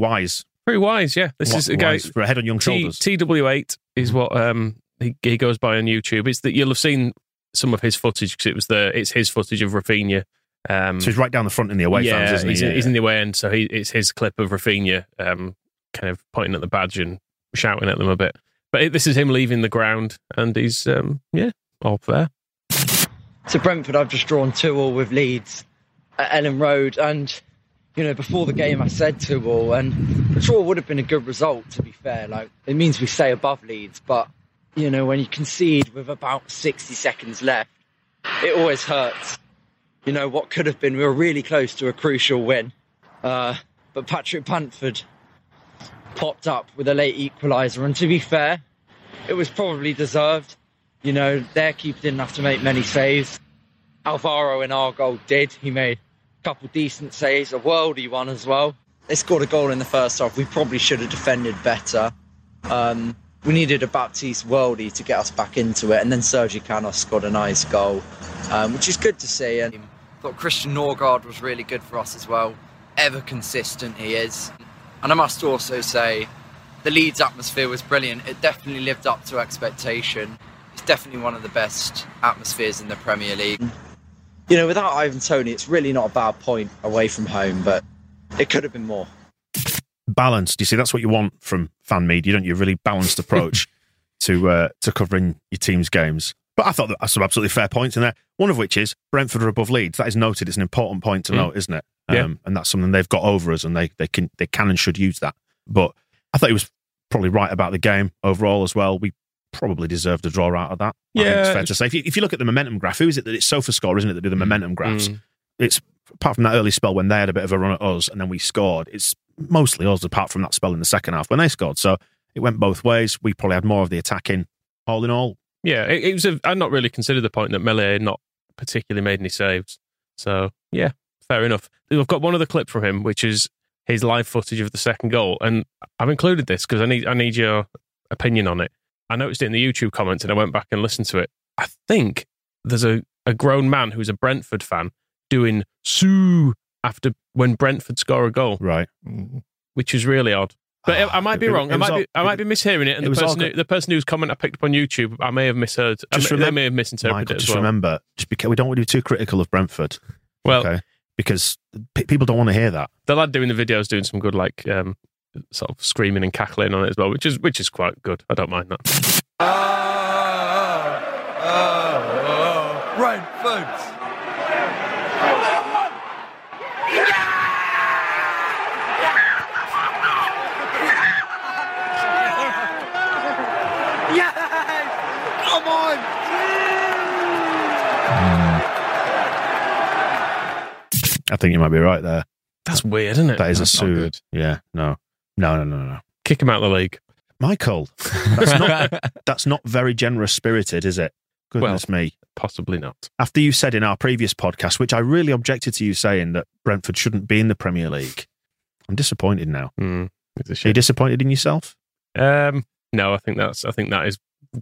Very wise. wise. Yeah, this is a guy. Wise for a head on young T, shoulders. TW8 is what um, he, he goes by on YouTube. It's that you'll have seen some of his footage because it was the it's his footage of Raphinha. Um, so he's right down the front in the away yeah, fans, isn't he? he's, Yeah, he's yeah. in the away end, so he, it's his clip of Raphinha, um, kind of pointing at the badge and shouting at them a bit. But it, this is him leaving the ground, and he's um, yeah, all there. to Brentford, I've just drawn two all with Leeds at Elland Road, and you know before the game I said to all, and the draw would have been a good result. To be fair, like it means we stay above Leeds, but you know when you concede with about 60 seconds left, it always hurts. You know what could have been, we were really close to a crucial win, uh, but Patrick Bamford popped up with a late equaliser, and to be fair, it was probably deserved. You know, their keeper didn't have to make many saves. Alvaro in our goal did. He made a couple decent saves, a worldy one as well. They scored a goal in the first half. We probably should have defended better. Um, we needed a Baptiste worldy to get us back into it, and then Sergi Canos scored a nice goal, um, which is good to see. And thought Christian Norgard was really good for us as well. Ever consistent he is. And I must also say, the Leeds atmosphere was brilliant. It definitely lived up to expectation. It's definitely one of the best atmospheres in the Premier League. You know, without Ivan Toney, it's really not a bad point away from home, but it could have been more. balanced. You see, that's what you want from fan media, you don't you? A really balanced approach to uh, to covering your team's games. But I thought that that's some absolutely fair points in there. One of which is Brentford are above Leeds. That is noted. It's an important point to Mm. note, isn't it? Um, Yeah. And that's something they've got over us, and they they can they can and should use that. But I thought he was probably right about the game overall as well. We probably deserved a draw out of that. Yeah. it's fair to say. If you, if you look at the momentum graph, who is it that it's Sofa Score, isn't it, that do the momentum graphs? Mm. It's apart from that early spell when they had a bit of a run at us and then we scored. It's mostly us, apart from that spell in the second half when they scored. So it went both ways. We probably had more of the attacking. All in all, Yeah, it, it was. A, I'd not really considered the point that Meslier had not particularly made any saves. So yeah, fair enough. We've got one other clip from him, which is his live footage of the second goal, and I've included this because I need I need your opinion on it. I noticed it in the YouTube comments, and I went back and listened to it. I think there's a, a grown man who's a Brentford fan doing "sue" after when Brentford score a goal, right? which is really odd. But I, I might be It- wrong. it I might all- be, I might be mishearing it. And the person, who, the person whose comment I picked up on YouTube, I may have misheard. I Just may, they may have misinterpreted Michael, just well. remember, just because we don't want to be too critical of Brentford, well, okay? Because p- people don't want to hear that. the lad doing the video is doing some good, like um, sort of screaming and cackling on it as well, which is which is quite good. I don't mind that. Brentford. Come on! I think you might be right there. That's weird, isn't it? That is a That's not sue. good. Yeah, no, no, no, no, no. Kick him out of the league. Michael, that's not that's not very generous spirited, is it? Goodness me. Possibly not. After you said in our previous podcast, which I really objected to you saying that Brentford shouldn't be in the Premier League, I'm disappointed now. Mm, Are you disappointed in yourself? Um, no, I think that's I think that is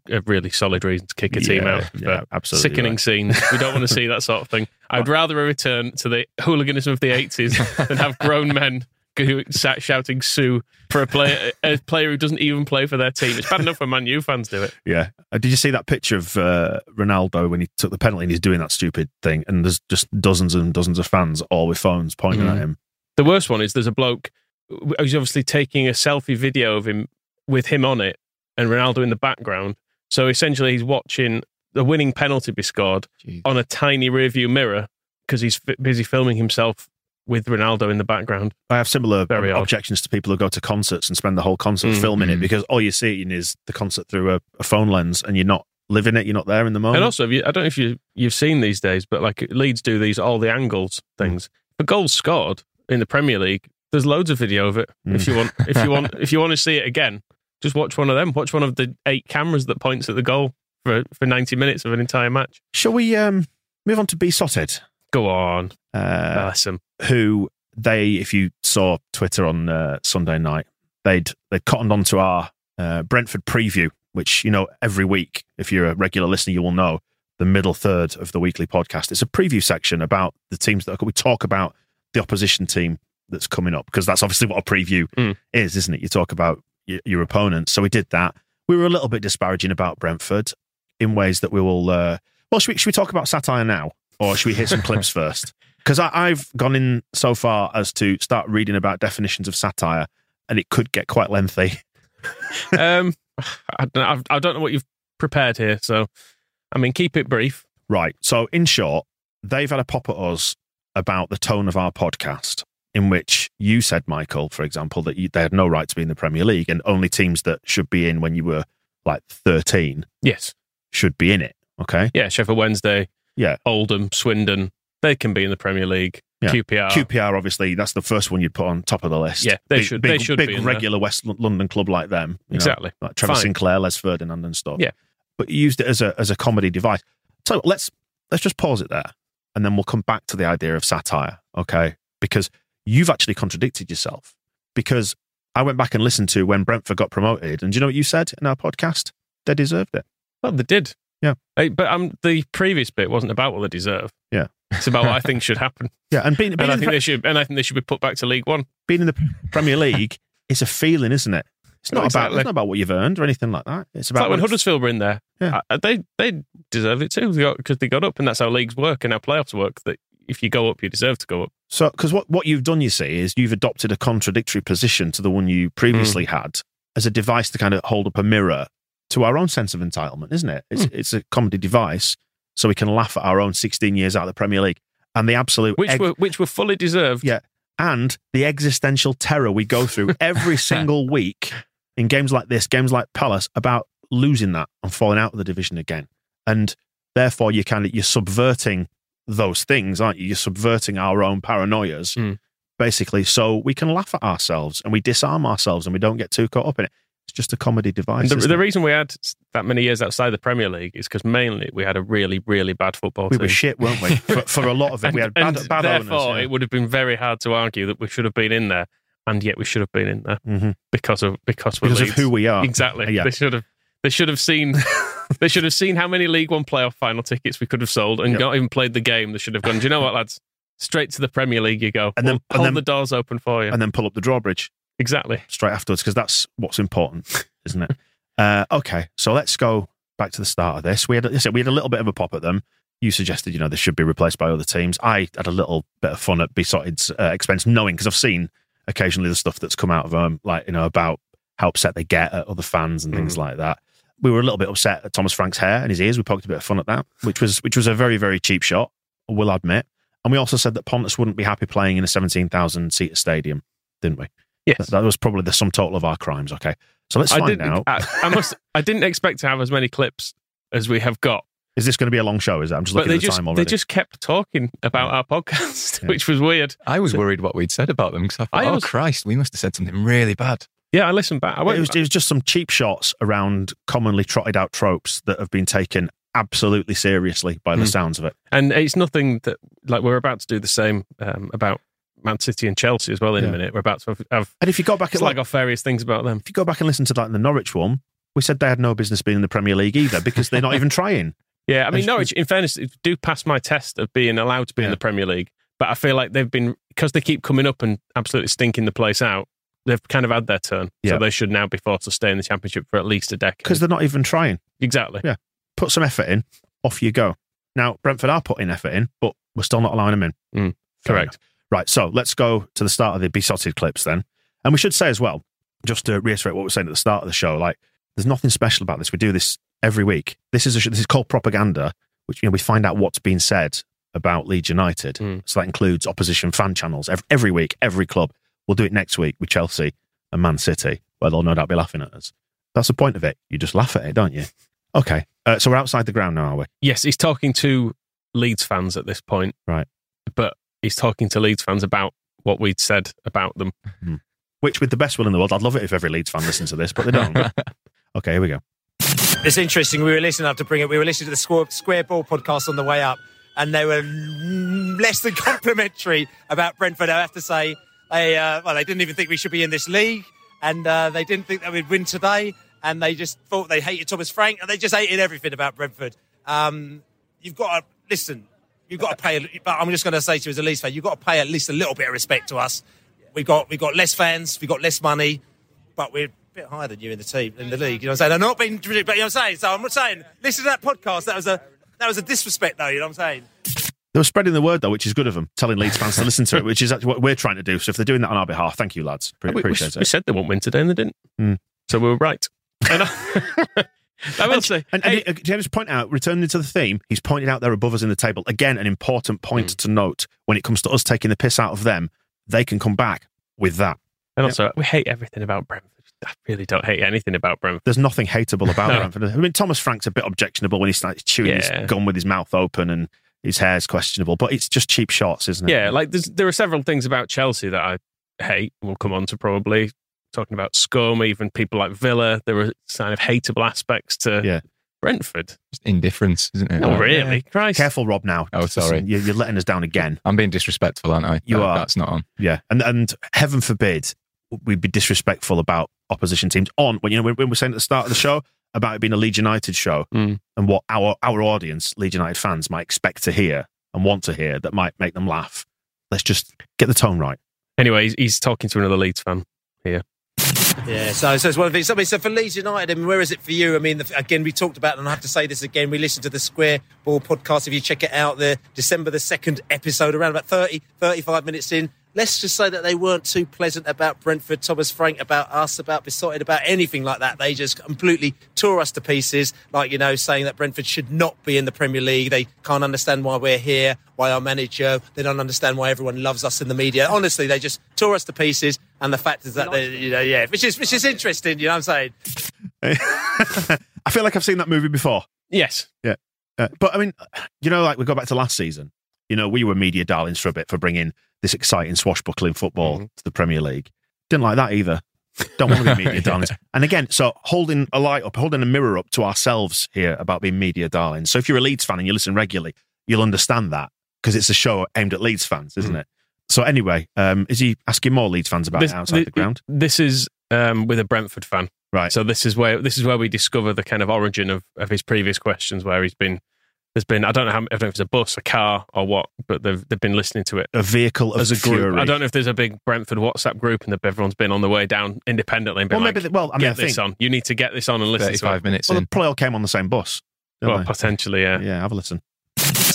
a really solid reason to kick a team Yeah, out. yeah, absolutely Sickening right. scenes. We don't want to see that sort of thing. I'd rather a return to the hooliganism of the 80s than have grown men who sat shouting "Sue" for a player a player who doesn't even play for their team. It's bad enough when Man U fans do it. Yeah. Uh, did you see that picture of uh, Ronaldo when he took the penalty and he's doing that stupid thing? And there's just dozens and dozens of fans all with phones pointing at Mm. him. The worst one is there's a bloke who's obviously taking a selfie video of him with him on it and Ronaldo in the background. So essentially, he's watching the winning penalty be scored Jeez. on a tiny rearview mirror because he's f- busy filming himself with Ronaldo in the background. I have similar Very ob- objections to people who go to concerts and spend the whole concert Mm, filming it mm. because all you're seeing is the concert through a, a phone lens and you're not living it, you're not there in the moment. And also, you, I don't know if you you've seen these days, but like Leeds do these all the angles things. For goals scored in the Premier League, there's loads of video of it. If Mm. you want, if you want, if you want to see it again, just watch one of them. Watch one of the eight cameras that points at the goal for for 90 minutes of an entire match. Shall we um, move on to Besotted? Go on, Uh, 'em. who they, if you saw Twitter on uh, Sunday night, they'd they'd cottoned onto our uh, Brentford preview, which you know every week, if you're a regular listener, you will know the middle third of the weekly podcast. It's a preview section about the teams that we talk about the opposition team that's coming up because that's obviously what a preview Mm. is, isn't it? You talk about your, your opponents. So we did that. We were a little bit disparaging about Brentford in ways that we will. Uh, well, should we, should we talk about satire now, or should we hear some clips first? Because I've gone in so far as to start reading about definitions of satire, and it could get quite lengthy. um, I don't, know, I don't know what you've prepared here, so I mean, keep it brief. Right. So, in short, they've had a pop at us about the tone of our podcast, in which you said, Michael, for example, that you, they had no right to be in the Premier League, and only teams that should be in when you were like 13 Yes, should be in it. Okay. yeah, Sheffield Wednesday, Yeah. Oldham, Swindon, they can be in the Premier League. Yeah. QPR, QPR, obviously, that's the first one you'd put on top of the list. Yeah, they big, should- Big, they should big there. regular West London club like them. you know, Exactly. like Trevor Fine. Sinclair, Les Ferdinand, and stuff. Yeah. but you used it as a as a comedy device. So let's let's just pause it there, and then we'll come back to the idea of satire. Okay, because you've actually contradicted yourself. Because I went back and listened to when Brentford got promoted, and do you know what you said in our podcast? They deserved it. Well, they did. Yeah. Hey, but um, the previous bit wasn't about what they deserve. Yeah. It's about what I think should happen. Yeah, and being, being, and I think Pre- they should. And I think they should be put back to League One. being in the Premier League it's a feeling, isn't it? It's not about it's not about what you've earned or anything like that. It's It's about like when Huddersfield were in there. Yeah. uh, they they deserve it too because they got up, and that's how leagues work and how playoffs work. That if you go up, you deserve to go up. So, because what, what you've done, you see, is you've adopted a contradictory position to the one you previously had as a device to kind of hold up a mirror to our own sense of entitlement, isn't it? It's, it's a comedy device so we can laugh at our own 16 years out of the Premier League and the absolute Which ex- were which were fully deserved. yeah, and the existential terror we go through every single week in games like this, games like Palace, about losing that and falling out of the division again. And therefore, you kind of you're subverting those things, aren't you? You're subverting our own paranoias, Mm. basically, so we can laugh at ourselves and we disarm ourselves and we don't get too caught up in it. Just a comedy device. The, the reason we had that many years outside the Premier League is because mainly we had a really, really bad football we team. were shit, weren't we? For, for a lot of it, and, we had bad, and bad therefore, owners. it would have been very hard to argue that we should have been in there, and yet we should have been in there yeah. Mhm. because of because because of who we are. Exactly. Yeah. They should have. They should have seen. they should have seen how many League One playoff final tickets we could have sold, and Yep. not even played the game. They should have gone. Do you know what, lads? Straight to the Premier League you go. And then- We'll and hold then- the doors open for you. and then pull up the drawbridge. Exactly. straight afterwards because that's what's important, isn't it? uh, okay, so let's go back to the start of this. We had, I said, we had a little bit of a pop at them. You suggested, you know, they should be replaced by other teams. I had a little bit of fun at Besotted's uh, expense, knowing because I've seen occasionally the stuff that's come out of them, like you know about how upset they get at other fans and things like that. We were a little bit upset at Thomas Frank's hair and his ears. We poked a bit of fun at that, which was which was a very very cheap shot. We'll admit. And we also said that Pontus wouldn't be happy playing in a seventeen thousand seater stadium, didn't we? Yes. That, that was probably the sum total of our crimes. Okay, so let's I find didn't. out. I, I must. I didn't expect to have as many clips as we have got. Is this going to be a long show? Is it? I'm just But looking they at the just time already. they just kept talking about our podcast, Yeah. which was weird. I was worried what we'd said about them because I thought, I oh was- Christ, we must have said something really bad. Yeah, I listened back. I went. it, was, it was just some cheap shots around commonly trotted out tropes that have been taken absolutely seriously by the Mm. sounds of it. and it's nothing that like we're about to do the same um, about Man City and Chelsea as well in Yeah. a minute. We're about to have, have And if you go back at slag like, off various things about them. if you go back and listen to like the Norwich one, we said they had no business being in the Premier League either because they're not even trying. Yeah, I mean Norwich. In fairness, do pass my test of being allowed to be in the Premier League, but I feel like they've been because they keep coming up and absolutely stinking the place out. They've kind of had their turn, Yeah. so they should now be forced to stay in the Championship for at least a decade. Because they're not even trying. exactly. Yeah. Put some effort in, off you go. Now, Brentford are putting effort in, but we're still not allowing them in. Mm, correct. enough. Right, so let's go to the start of the besotted clips then. And we should say as well, just to reiterate what we were saying at the start of the show, like there's nothing special about this. We do this every week. This is a, this is called propaganda, which you know we find out what's being said about Leeds United. Mm. So that includes opposition fan channels every, every week, every club. We'll do it next week with Chelsea and Man City, where they'll no doubt be laughing at us. That's the point of it. You just laugh at it, don't you? Okay, uh, so we're outside the ground now, are we? Yes, he's talking to Leeds fans at this point, Right. But he's talking to Leeds fans about what we'd said about them. Which, with the best will in the world, I'd love it if every Leeds fan listened to this, but they don't. okay, here we go. It's interesting. We were listening. I have to bring it. We were listening to the Square, Square Ball podcast on the way up, and they were less than complimentary about Brentford. I have to say, they uh, well, they didn't even think we should be in this league, and uh, they didn't think that we'd win today, and they just thought they hated Thomas Frank, and they just hated everything about Brentford. Um, you've got to listen. You've got to pay. But I'm just going to say to you as a Leeds fan, you've got to pay at least a little bit of respect to us. We've got we've got less fans, we've got less money, but we're a bit higher than you in the team in the league. You know what I'm saying? I'm not being, but you know what I'm saying. So I'm not saying listen to that podcast. That was a that was a disrespect, though. You know what I'm saying? They were spreading the word, though, which is good of them, telling Leeds fans to listen to it, which is actually what we're trying to do. So if they're doing that on our behalf, thank you, lads. Pre- we, we, appreciate we it. We said they won't win today, and they didn't. Mm. So we were right. And I, will And, say, and, and uh, can I just point out, returning to the theme, he's pointed out they're above us in the table. Again, an important point Hmm. to note when it comes to us taking the piss out of them, they can come back with that. and also, we hate everything about Brentford. I really don't hate anything about Brentford. There's nothing hateable about No. Brentford. I mean, Thomas Frank's a bit objectionable when he starts chewing Yeah. his gum with his mouth open and his hair's questionable, but it's just cheap shots, isn't it? Yeah, like there's, there are several things about Chelsea that I hate. We'll come on to probably talking about scum, even people like Villa. There are kind of hateable aspects to Yeah. Brentford. Just indifference, isn't it? Not really, Christ. Careful, Rob. Now, Oh, sorry. Listen, you're, you're letting us down again. I'm being disrespectful, aren't I? You That- are. That's not on. Yeah, and and heaven forbid we'd be disrespectful about opposition teams on when you know when, when we're saying at the start of the show about it being a Leeds United show Mm. and what our our audience, Leeds United fans, might expect to hear and want to hear that might make them laugh. Let's just get the tone right. Anyway, he's, he's talking to another Leeds fan here. Yeah, so, so it's one of these. I mean, so for Leeds United, I mean, where is it for you? I mean, the, again, we talked about, and I have to say this again, we listened to the Square Ball podcast. If you check it out, the December the 2nd episode, around about 30, 35 minutes in. Let's just say that they weren't too pleasant about Brentford, Thomas Frank, about us, about Besotted, about anything like that. They just completely tore us to pieces, like, you know, saying that Brentford should not be in the Premier League. They can't understand why we're here, why our manager, they don't understand why everyone loves us in the media. Honestly, they just tore us to pieces. And the fact is that, they, you know, yeah, which is, which is interesting, you know what I'm saying? I feel like I've seen that movie before. Yes. Yeah. Uh, but I mean, you know, like we go back to last season, you know, we were media darlings for a bit for bringing this exciting swashbuckling football Mm-hmm. to the Premier League. Didn't like that either. Don't want to be media darlings. And again, so holding a light up, holding a mirror up to ourselves here about being media darlings. So if you're a Leeds fan and you listen regularly, you'll understand that because it's a show aimed at Leeds fans, isn't it? So anyway, um, is he asking more Leeds fans about This, it outside thi- the ground? This is um, with a Brentford fan. Right. So this is where this is where we discover the kind of origin of, of his previous questions, where he's been there's been I don't know how I don't know if it's a bus, a car, or what, but they've they've been listening to it A vehicle of as a group. fury. I don't know if there's a big Brentford WhatsApp group and that everyone's been on the way down independently. And been Well, like, maybe they- well, I mean, get I this on. You need to get this on and listen to it. 35 minutes Well, in. the play all came on the same bus. Well, they? potentially, yeah. yeah, have a listen.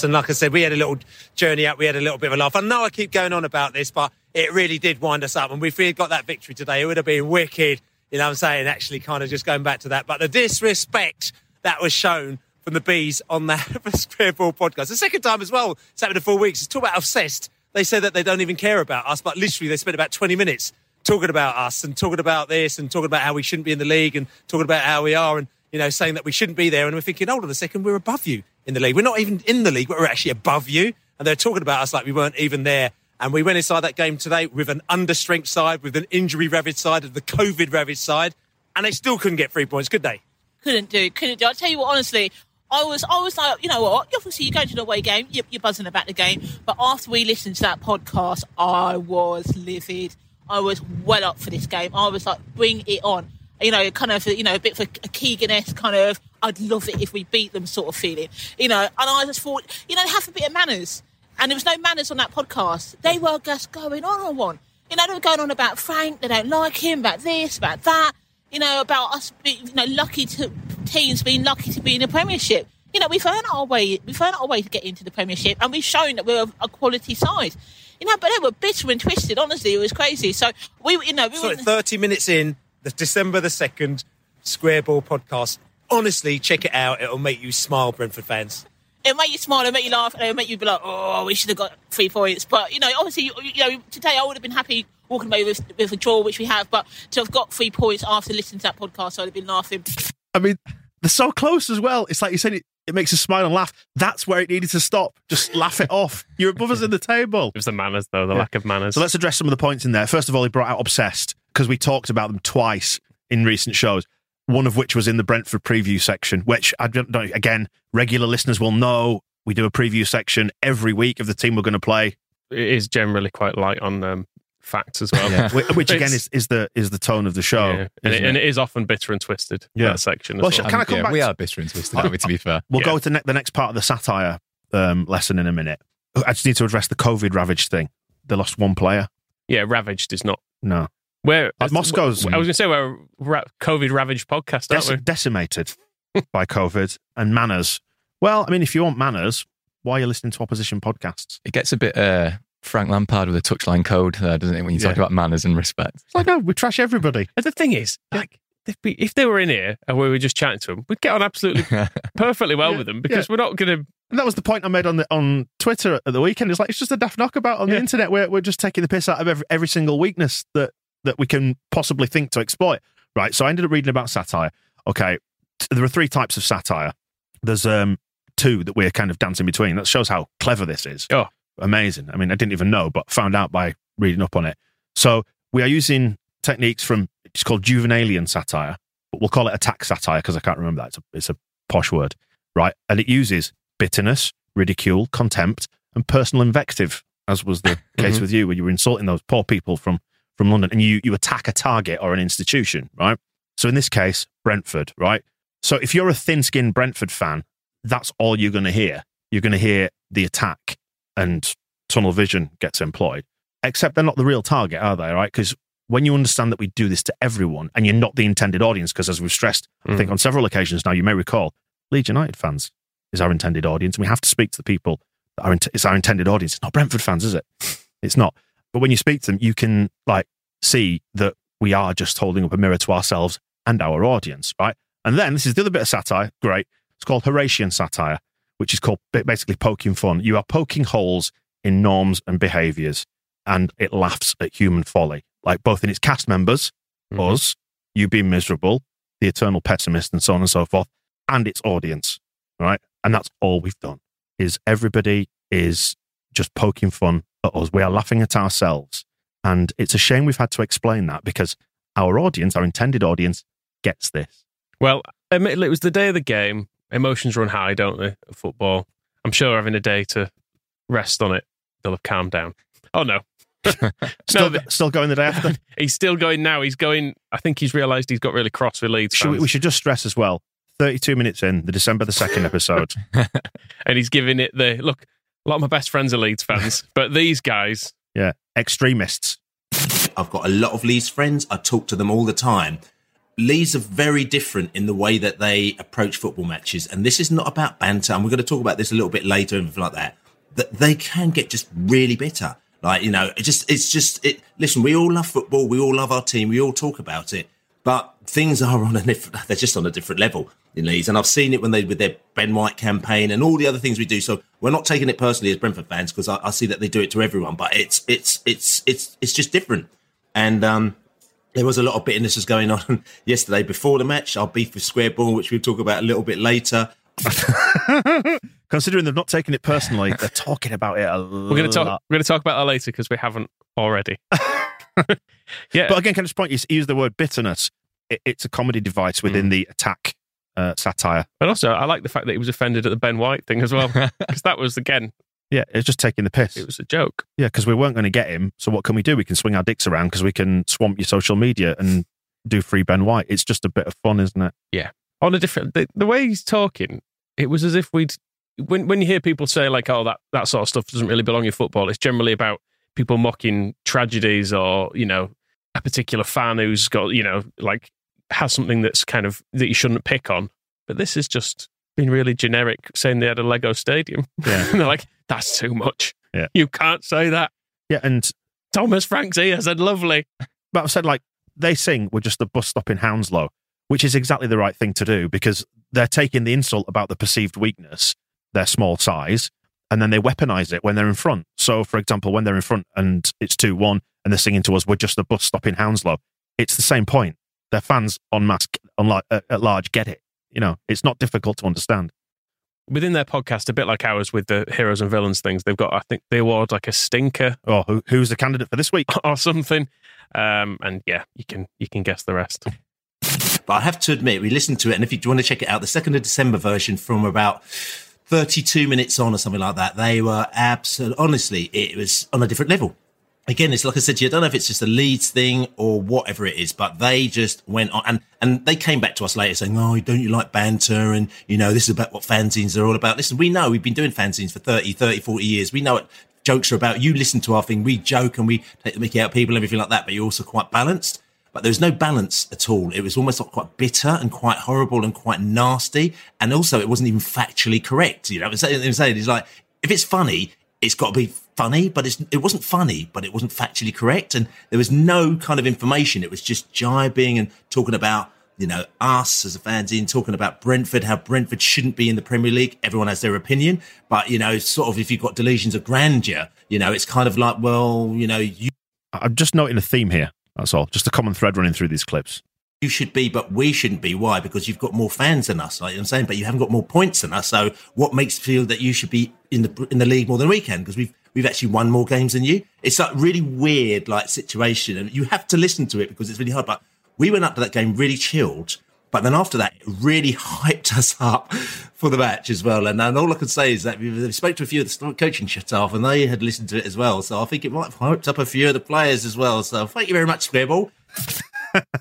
And like I said, we had a little journey out. We had a little bit of a laugh. I know I keep going on about this, but it really did wind us up. And if we had got that victory today, it would have been wicked. You know what I'm saying? Actually, kind of just going back to that. But the disrespect that was shown from the bees on that Square Ball podcast. The second time as well, it's happened in four weeks. It's talk about obsessed. They say that they don't even care about us, but literally they spent about 20 minutes talking about us and talking about this and talking about how we shouldn't be in the league and talking about how we are and, you know, saying that we shouldn't be there. And we're thinking, hold on a second, we're above you in the league. We're not even in the league, but we're actually above you. And they're talking about us like we weren't even there. And we went inside that game today with an understrength side, with an injury ravaged side, and the COVID ravaged side. And they still couldn't get three points, could they? couldn't do, couldn't do. I'll tell you what, honestly, I was, I was like, you know what? Obviously, you're going to the away game, you're, you're buzzing about the game. But after we listened to that podcast, I was livid. I was well up for this game. I was like, bring it on. You know, kind of, you know, a bit of a, Keegan-esque kind of, I'd love it if we beat them sort of feeling. You know, and I just thought, you know, have a bit of manners. And there was no manners on that podcast. They were just going on and on. You know, they were going on about Frank, they don't like him, about this, about that. You know, about us being, you know, lucky to teams being lucky to be in the Premiership. You know, we've earned our way. We've earned our way to get into the Premiership, and we've shown that we're a, a quality side. You know, but they were bitter and twisted. Honestly, it was crazy. So we, you know, we So were. 30 minutes in, the December the 2nd Square Ball podcast. Honestly, check it out. It'll make you smile, Brentford fans. it'll make you smile, it'll make you laugh, and it'll make you be like, oh, we should have got three points. But, you know, obviously, you, you know, today I would have been happy walking away with, with a draw, which we have, but to have got three points after listening to that podcast, I would have been laughing. I mean, they're so close as well. It's like you said, it, it makes us smile and laugh. That's where it needed to stop. Just laugh it off. You're above us in the table. It was the manners, though, the Yeah. lack of manners. So let's address some of the points in there. First of all, he brought out Obsessed because we talked about them twice in recent shows. One of which was in the Brentford preview section, which I don't know. Again, regular listeners will know we do a preview section every week of the team we're going to play, it is generally quite light on um, facts as well. Yeah. which, which again is, is the is the tone of the show. yeah. and, it, isn't and it? it is often bitter and twisted. Yeah. that section. As Well, well. Can I come yeah, back We to- are bitter and twisted, aren't we, to be fair? We'll Yeah. go to ne- the next part of the satire um, lesson in a minute. I just need to address the COVID ravaged thing. They lost one player. yeah, ravaged is not No, where Like Moscow's- I was going to say we're a ra- COVID ravaged podcast, aren't Deci- we? decimated by COVID and manners. Well, I mean, if you want manners, why are you listening to opposition podcasts? It gets a bit uh, Frank Lampard with a touchline code there, doesn't it, when you talk Yeah. about manners and respect? It's like, no, we trash everybody. And the thing is, like, if, if they were in here and we were just chatting to them, we'd get on absolutely perfectly well Yeah, with them because we're not going to. And that was the point I made on the on Twitter at the weekend. It's like it's just a daft knockabout on the internet. We're we're just taking the piss out of every, every single weakness that that we can possibly think to exploit. Right. So I ended up reading about satire. Okay, t- there are three types of satire. There's um two that we're kind of dancing between. That shows how clever this is. Oh. Amazing! I mean, I didn't even know, but found out by reading up on it. So we are using techniques from it's called juvenalian satire, but we'll call it attack satire because I can't remember that. It's a, it's a posh word, right? And it uses bitterness, ridicule, contempt, and personal invective, as was the case Mhm. with you, where you were insulting those poor people from from London, and you you attack a target or an institution, right? So in this case, Brentford, right? So if you're a thin-skinned Brentford fan, that's all you're going to hear. You're going to hear the attack, and tunnel vision gets employed. Except they're not the real target, are they? Right? Because when you understand that we do this to everyone, and you're not the intended audience, because as we've stressed, I think mm. on several occasions now, you may recall, Leeds United fans is our intended audience, and we have to speak to the people that are. Int- it's our intended audience. It's not Brentford fans, is it? It's not. But when you speak to them, you can like see that we are just holding up a mirror to ourselves and our audience, right? And then this is the other bit of satire. Great. It's called Horatian satire, which is called basically poking fun. You are poking holes in norms and behaviors, and it laughs at human folly, like both in its cast members, mm-hmm. us, you being miserable, the eternal pessimist, and so on and so forth, and its audience, right? And that's all we've done. Is everybody is just poking fun at us. We are laughing at ourselves, and it's a shame we've had to explain that because our audience, our intended audience, gets this. Well, admittedly, it was the day of the game. Emotions run high, don't they? At football. I'm sure having a day to rest on it, they'll have calmed down. Oh no, Still, No, still going the day after. he's still going now. He's going. I think he's realised he's got really cross with Leeds. Should we, we should just stress as well 32 minutes in, the December the 2nd episode. and he's giving it the look. A lot of my best friends are Leeds fans, but these guys, yeah, extremists. I've got a lot of Leeds friends. I talk to them all the time. Leeds are very different in the way that they approach football matches. And this is not about banter. And we're going to talk about this a little bit later and like that. That they can get just really bitter. Like, you know, it just, it's just, it, listen, we all love football. We all love our team. We all talk about it. But things are on a different, they're just on a different level in Leeds. And I've seen it when they, with their Ben White campaign and all the other things we do. So we're not taking it personally as Brentford fans because I, I see that they do it to everyone, but it's, it's, it's, it's, it's just different. And, um, there was a lot of bitterness was going on yesterday before the match. Our beef with Square Ball, which we'll talk about a little bit later. Considering they've not taken it personally, they're talking about it a lot. we're going to talk. We're going to talk about that later because we haven't already. yeah, but again, can I just point you use the word bitterness? It, it's a comedy device within Mm. the attack uh, satire. And also, I like the fact that he was offended at the Ben White thing as well because that was again, Yeah, it's just taking the piss. it was a joke. Yeah, because we weren't going to get him. So what can we do? We can swing our dicks around because we can swamp your social media and do free Ben White. It's just a bit of fun, isn't it? Yeah, on a different the, the way he's talking, it was as if we'd when when you hear people say like, "Oh, that that sort of stuff doesn't really belong in football." It's generally about people mocking tragedies or you know a particular fan who's got you know like has something that's kind of that you shouldn't pick on. But this is just been really generic, saying they had a Lego stadium. Yeah. and they're like, "That's too much. Yeah. You can't say that." Yeah, and Thomas Franks here said, "Lovely." but I've said like they sing we're just a bus stop in Hounslow, which is exactly the right thing to do because they're taking the insult about the perceived weakness, their small size, and then they weaponize it when they're in front. So, for example, when they're in front and it's 2 1 and they're singing to us, we're just a bus stop in Hounslow, it's the same point. Their fans on la- uh, at large get it. You know, it's not difficult to understand. Within their podcast, a bit like ours with the heroes and villains things, they've got I think they award like a stinker Oh, who, who's the candidate for this week? or something. Um, and yeah, you can you can guess the rest. But I have to admit, we listened to it, and if you want to check it out, the second of December version from about 32 minutes on or something like that, they were absolutely, honestly, it was on a different level. Again, it's like I said to you, I don't know if it's just a Leeds thing or whatever it is, but they just went on and, and they came back to us later saying, Oh, don't you like banter? And, you know, this is about what fanzines are all about. Listen, we know we've been doing fanzines for 30, 30, 40 years. We know what jokes are about. You listen to our thing. We joke and we take the mickey out of people, everything like that, but you're also quite balanced but there was no balance at all. It was almost like quite bitter and quite horrible and quite nasty. And also, it wasn't even factually correct. You know, I'm saying, I'm saying it's like, if it's funny, it's got to be funny, but it wasn't funny, but it wasn't factually correct. And there was no kind of information. It was just jibing and talking about, you know, us as a fans in talking about Brentford, how Brentford shouldn't be in the Premier League. Everyone has their opinion. But, you know, sort of if you've got delusions of grandeur, you know, it's kind of like, well, you know, you I'm just noting a theme here. That's all. Just a common thread running through these clips. You should be, but we shouldn't be. Why? Because you've got more fans than us, like I'm saying, but you haven't got more points than us. So what makes you feel that you should be in the in the league more than we can? Because we've we've actually won more games than you. It's like really weird like situation, and you have to listen to it because it's really hard. But we went up to that game really chilled. But then after that, it really hyped us up for the match as well. And, and all I can say is that we spoke to a few of the coaching staff and they had listened to it as well. So I think it might have hyped up a few of the players as well. So thank you very much, Squareball.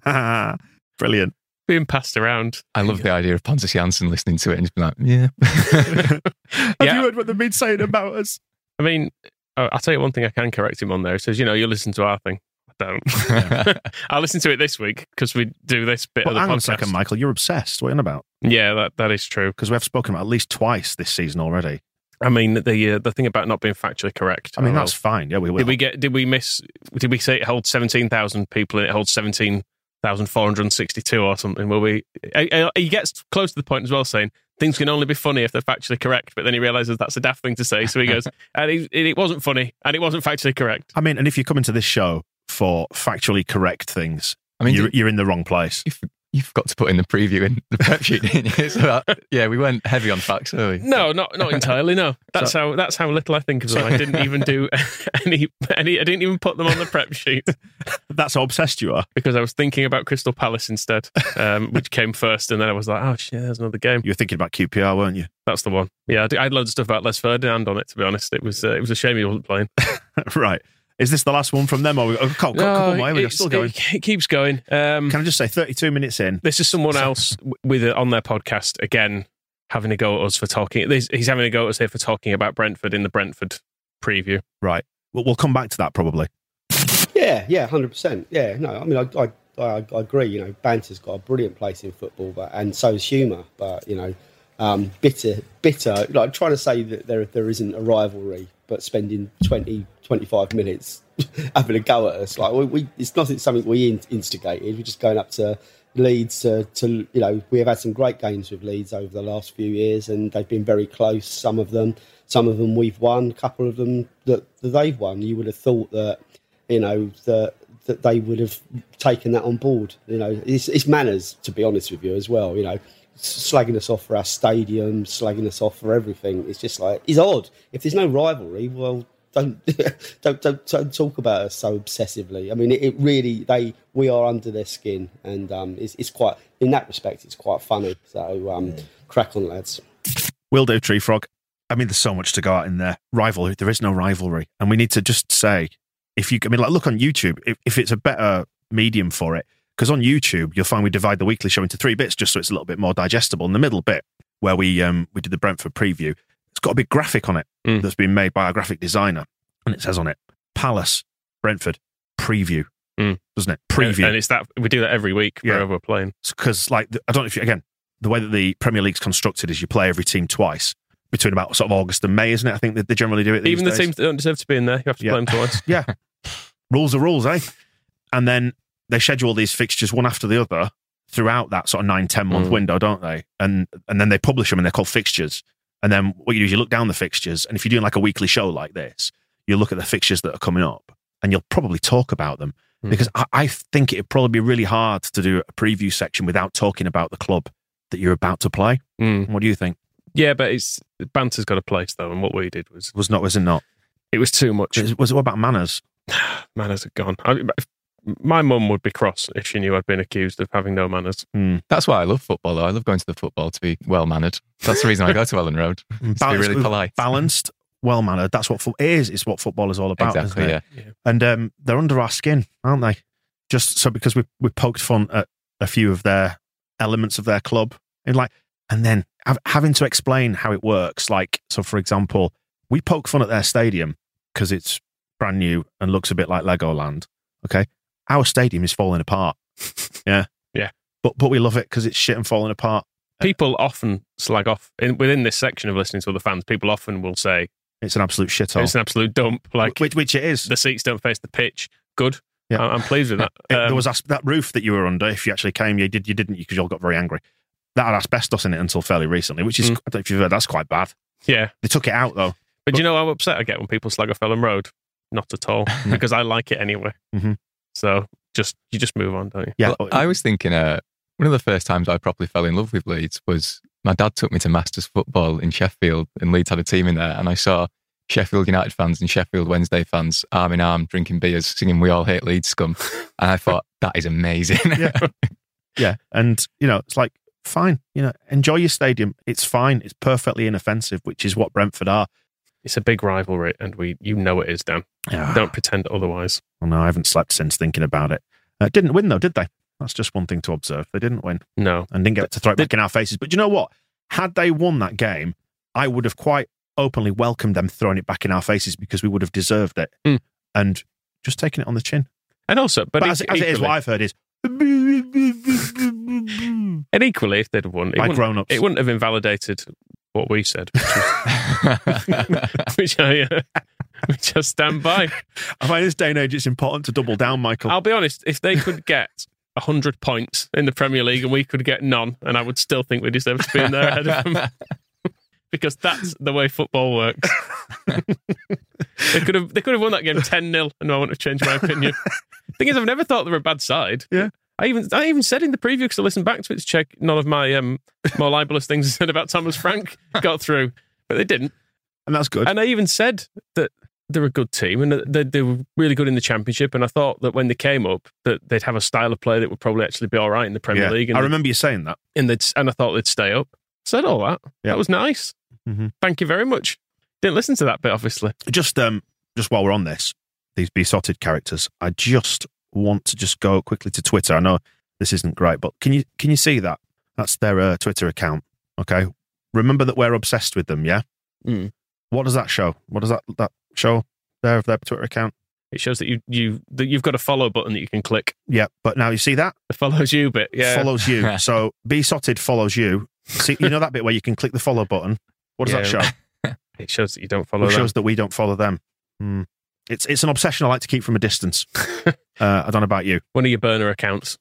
Brilliant. Being passed around. I love the idea of Pontus Jansson listening to it and just being like, yeah. Have Yeah. you heard what they've been saying about us? I mean, uh, I'll tell you one thing I can correct him on there. He says, you know, you listen to our thing. I don't. I'll listen to it this week because we do this bit Well, of the hang on a second, Michael. You're obsessed. What are you on about? Yeah, that, that is true. Because we have spoken about at least twice this season already. I mean, the uh, the thing about not being factually correct. I mean, that's fine. Yeah, we will. Did we get? Did we miss? Did we say it holds seventeen thousand people and it holds seventeen thousand four hundred sixty-two or something? Will we? uh, uh, He gets close to the point as well, saying things can only be funny if they're factually correct. But then he realizes that's a daft thing to say, so he goes, and it, it wasn't funny and it wasn't factually correct. I mean, and if you come into this show for factually correct things, I mean, you're, did- you're in the wrong place. You, f- you forgot to put in the preview in the prep sheet, didn't you? So, uh, yeah, we weren't heavy on facts, were we? No, not not entirely. No, that's how that's how little I think of them. I didn't even do any any. I didn't even put them on the prep sheet That's how obsessed you are. because I was thinking about Crystal Palace instead, um, which came first, and then I was like, oh shit, there's another game. You were thinking about QPR, weren't you? That's the one. Yeah, I, did- I had loads of stuff about Les Ferdinand on it. To be honest, it was uh, it was a shame he wasn't playing. right. Is this the last one from them? Or we got a couple, couple more? We're it's- still going. It, it keeps going. Um, Can I just say, 32 minutes in, this is someone else with it on their podcast again having a go at us for talking. He's he's having a go at us here for talking about Brentford in the Brentford preview. right? We'll, we'll come back to that probably. Yeah, yeah, hundred percent. Yeah, no, I mean, I, I, I, I agree. You know, banter's got a brilliant place in football, but and so is humour. But you know, um, bitter, bitter. Like I'm trying to say that there there isn't a rivalry, but spending 20, 25 minutes having a go at us, like we, we it's not something we in, instigated. We're just going up to Leeds to, to you know we have had some great games with Leeds over the last few years, and they've been very close. Some of them, some of them we've won. A couple of them that, that they've won. You would have thought that you know that that they would have taken that on board. You know, it's, it's manners to be honest with you as well. You know, slagging us off for our stadium, slagging us off for everything. It's just like it's odd. If there's no rivalry, well, don't don't don't, don't talk about us so obsessively. I mean, it, it really they we are under their skin, and um, it's, it's quite in that respect, it's quite funny. So um, crack on, lads. Will do, Tree Frog. I mean, there's so much to go out in there. Rivalry, there is no rivalry. And we need to just say, if you, I mean, like, look on YouTube, if, if it's a better medium for it, because on YouTube, you'll find we divide the weekly show into three bits just so it's a little bit more digestible. In the middle bit, where we um, we did the Brentford preview, it's got a big graphic on it Mm. that's been made by our graphic designer. And it says on it, Palace, Brentford, preview, Mm. doesn't it? Preview. And, it's that we do that every week Yeah. wherever we're playing. because like I don't know if you again the way that the Premier League's constructed is you play every team twice between about sort of August and May, isn't it? I think that they generally do it. These Even the days. teams that don't deserve to be in there, you have to Yeah. play them twice. yeah, rules are rules, eh? And then they schedule these fixtures one after the other throughout that sort of nine ten month Mm. window, don't they? And and then they publish them and they're called fixtures. And then what you do is you look down the fixtures, and if you're doing like a weekly show like this, you look at the fixtures that are coming up, and you'll probably talk about them Mm. because I, I think it'd probably be really hard to do a preview section without talking about the club that you're about to play. Mm. What do you think? Yeah, but it's banter's got a place though, and what we did was Was not was it not? it was too much. Was, was it what about manners? manners are gone. I, my mum would be cross if she knew I'd been accused of having no manners. That's why I love football, though. I love going to the football to be well mannered. That's the reason I go to Elland Road. to be Balanced- really polite. balanced, well mannered. That's what fo- it is. It's what football is all about. Exactly, isn't it? yeah. And um, they're under our skin, aren't they? Just so because we we poked fun at a few of their elements of their club, and like, and then having to explain how it works. Like, so for example, we poke fun at their stadium because it's brand new and looks a bit like Legoland. Okay, our stadium is falling apart. yeah, Yeah. but but we love it because it's shit and falling apart. People often slag off in, within this section of listening to other fans. People often will say It's an absolute shithole. it's an absolute dump. Like which, which it is. the seats don't face the pitch. Good. Yeah. I'm pleased with that. It- Um, there was as- that roof that you were under. If you actually came, you did. You didn't because you all got very angry. That had asbestos in it until fairly recently, which is Mm. I don't know if you've heard. That's quite bad. yeah, They took it out though. but do you know how upset I get when people slag off Elland Road? Not at all, because I like it anyway. Mhm. So just you just move on, don't you? Yeah, Well, I was thinking uh, one of the first times I properly fell in love with Leeds was my dad took me to Masters football in Sheffield, and Leeds had a team in there, and I saw Sheffield United fans and Sheffield Wednesday fans arm in arm drinking beers, singing "We All Hate Leeds Scum," and I thought that is amazing. yeah, yeah. And you know, it's like fine. You know, enjoy your stadium. It's fine. It's perfectly inoffensive, which is what Brentford are. It's a big rivalry, and we you know it is, Dan. Yeah. Don't pretend otherwise. Well, no, I haven't slept since thinking about it. Uh, didn't win though, did they? That's just one thing to observe. They didn't win No, and didn't get to throw it back in our faces. But you know what? Had they won that game, I would have quite openly welcomed them throwing it back in our faces because we would have deserved it. Mm. And just taking it on the chin. and also, but, But, e- as, as it is, what I've heard is and equally, if they'd have won, it by wouldn't, it wouldn't have invalidated what we said, which, was, which I uh, which I stand by. I find this day and age it's important to double down, Michael. I'll be honest, if they could get hundred points in the Premier League and we could get none, and I would still think we deserve to be in there ahead of them. Because that's the way football works. they could have they could have won that game 10 0 and I wouldn't have changed my opinion. Thing is, I've never thought they were a bad side. Yeah. I even I even said in the preview because I listened back to it to check none of my um more libelous things I said about Thomas Frank got through, but they didn't. and that's good. And I even said that they're a good team and they, they were really good in the championship. And I thought that when they came up, that they'd have a style of play that would probably actually be all right in the Premier yeah. League. And, I remember you saying that. and, they'd, and I thought they'd stay up. Said all that. Yeah. That was nice. Mhm. Thank you very much. Didn't listen to that bit, obviously. Just um, just while we're on this, these besotted characters, I just want to just go quickly to Twitter. I know this isn't great, but can you can you see that? That's their uh, Twitter account. Okay, remember that we're obsessed with them. Yeah. Mm. What does that show? What does that that show there of their Twitter account? It shows that you you that you've got a follow button that you can click. Yeah, but now you see that It follows you bit. Yeah, follows you. so besotted follows you. See, you know that bit where you can click the follow button. What does that show? It shows that you don't follow It them. shows that we don't follow them. Hmm. It's it's an obsession I like to keep from a distance. uh, I don't know about you. One of your burner accounts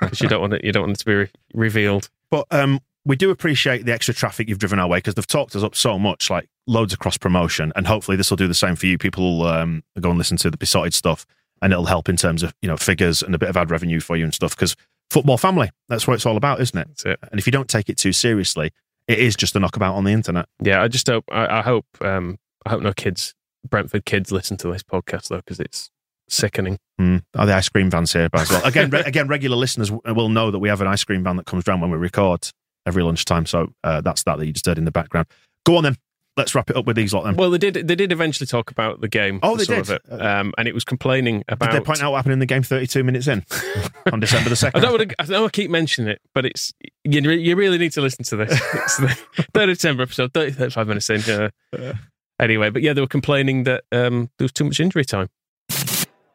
because you don't want it. You don't want it to be re- revealed. But um, we do appreciate the extra traffic you've driven our way because they've talked us up so much, like loads of cross promotion, and hopefully this will do the same for you. People will um, go and listen to the besotted stuff, and it'll help in terms of you know figures and a bit of ad revenue for you and stuff. Because football family, that's what it's all about, isn't it? It. And if you don't take it too seriously, it is just a knockabout on the internet. Yeah, I just hope. I, I hope. Um, I hope no kids, Brentford kids, listen to this podcast though, because it's sickening. Mm. Oh, the ice cream van's here as well. Again, re- again, regular listeners will know that we have an ice cream van that comes round when we record every lunchtime. So uh, that's that that you just heard in the background. Go on then. Let's wrap it up with these lot then. Well, they did. They did eventually talk about the game. Oh, they did? It. Um, and it was complaining about. Did they point out what happened in the game 32 minutes in on December the 2nd? I don't want to. I know I keep mentioning it, but it's you. You really need to listen to this. It's the third of December episode, 30, 35 minutes in. Uh, anyway, but yeah, they were complaining that um, there was too much injury time.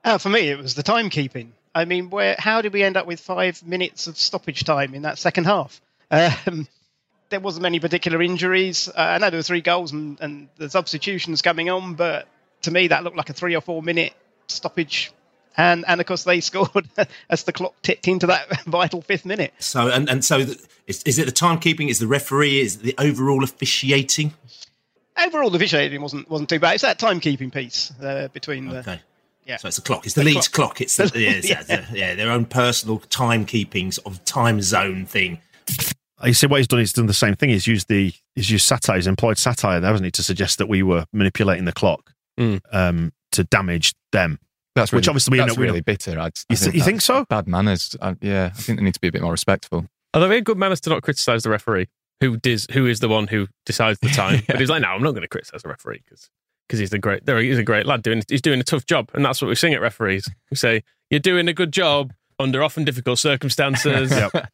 Uh, for me, it was the timekeeping. I mean, where how did we end up with five minutes of stoppage time in that second half? Um, there wasn't many particular injuries. Uh, I know there were three goals and, and the substitutions coming on, but to me that looked like a three or four minute stoppage. And and of course they scored as the clock ticked into that vital fifth minute. So and and so, the, is, is it the timekeeping? Is the referee? Is it the overall officiating? Overall, the officiating wasn't wasn't too bad. It's that timekeeping piece uh, between the Okay. yeah. So it's the clock. It's the, The Leeds clock. clock. It's the, yeah, it's- Yeah. yeah, their own personal timekeepings of time zone thing. You see, what he's done, he's done the same thing. He's used the he's used satire. He's employed satire there, hasn't he, to suggest that we were manipulating the clock Mm. um, to damage them. That's which really, obviously we that's know. really know- bitter. I'd, You thi- you think so? Bad manners. I, yeah, I think they need to be a bit more respectful. Although we had good manners to not criticise the referee, who does who is the one who decides the time. But he's like, no, I'm not going to criticise the referee because he's the great. There, he's a great lad doing. He's doing a tough job, and that's what we sing at referees. We say you're doing a good job under often difficult circumstances. Yep.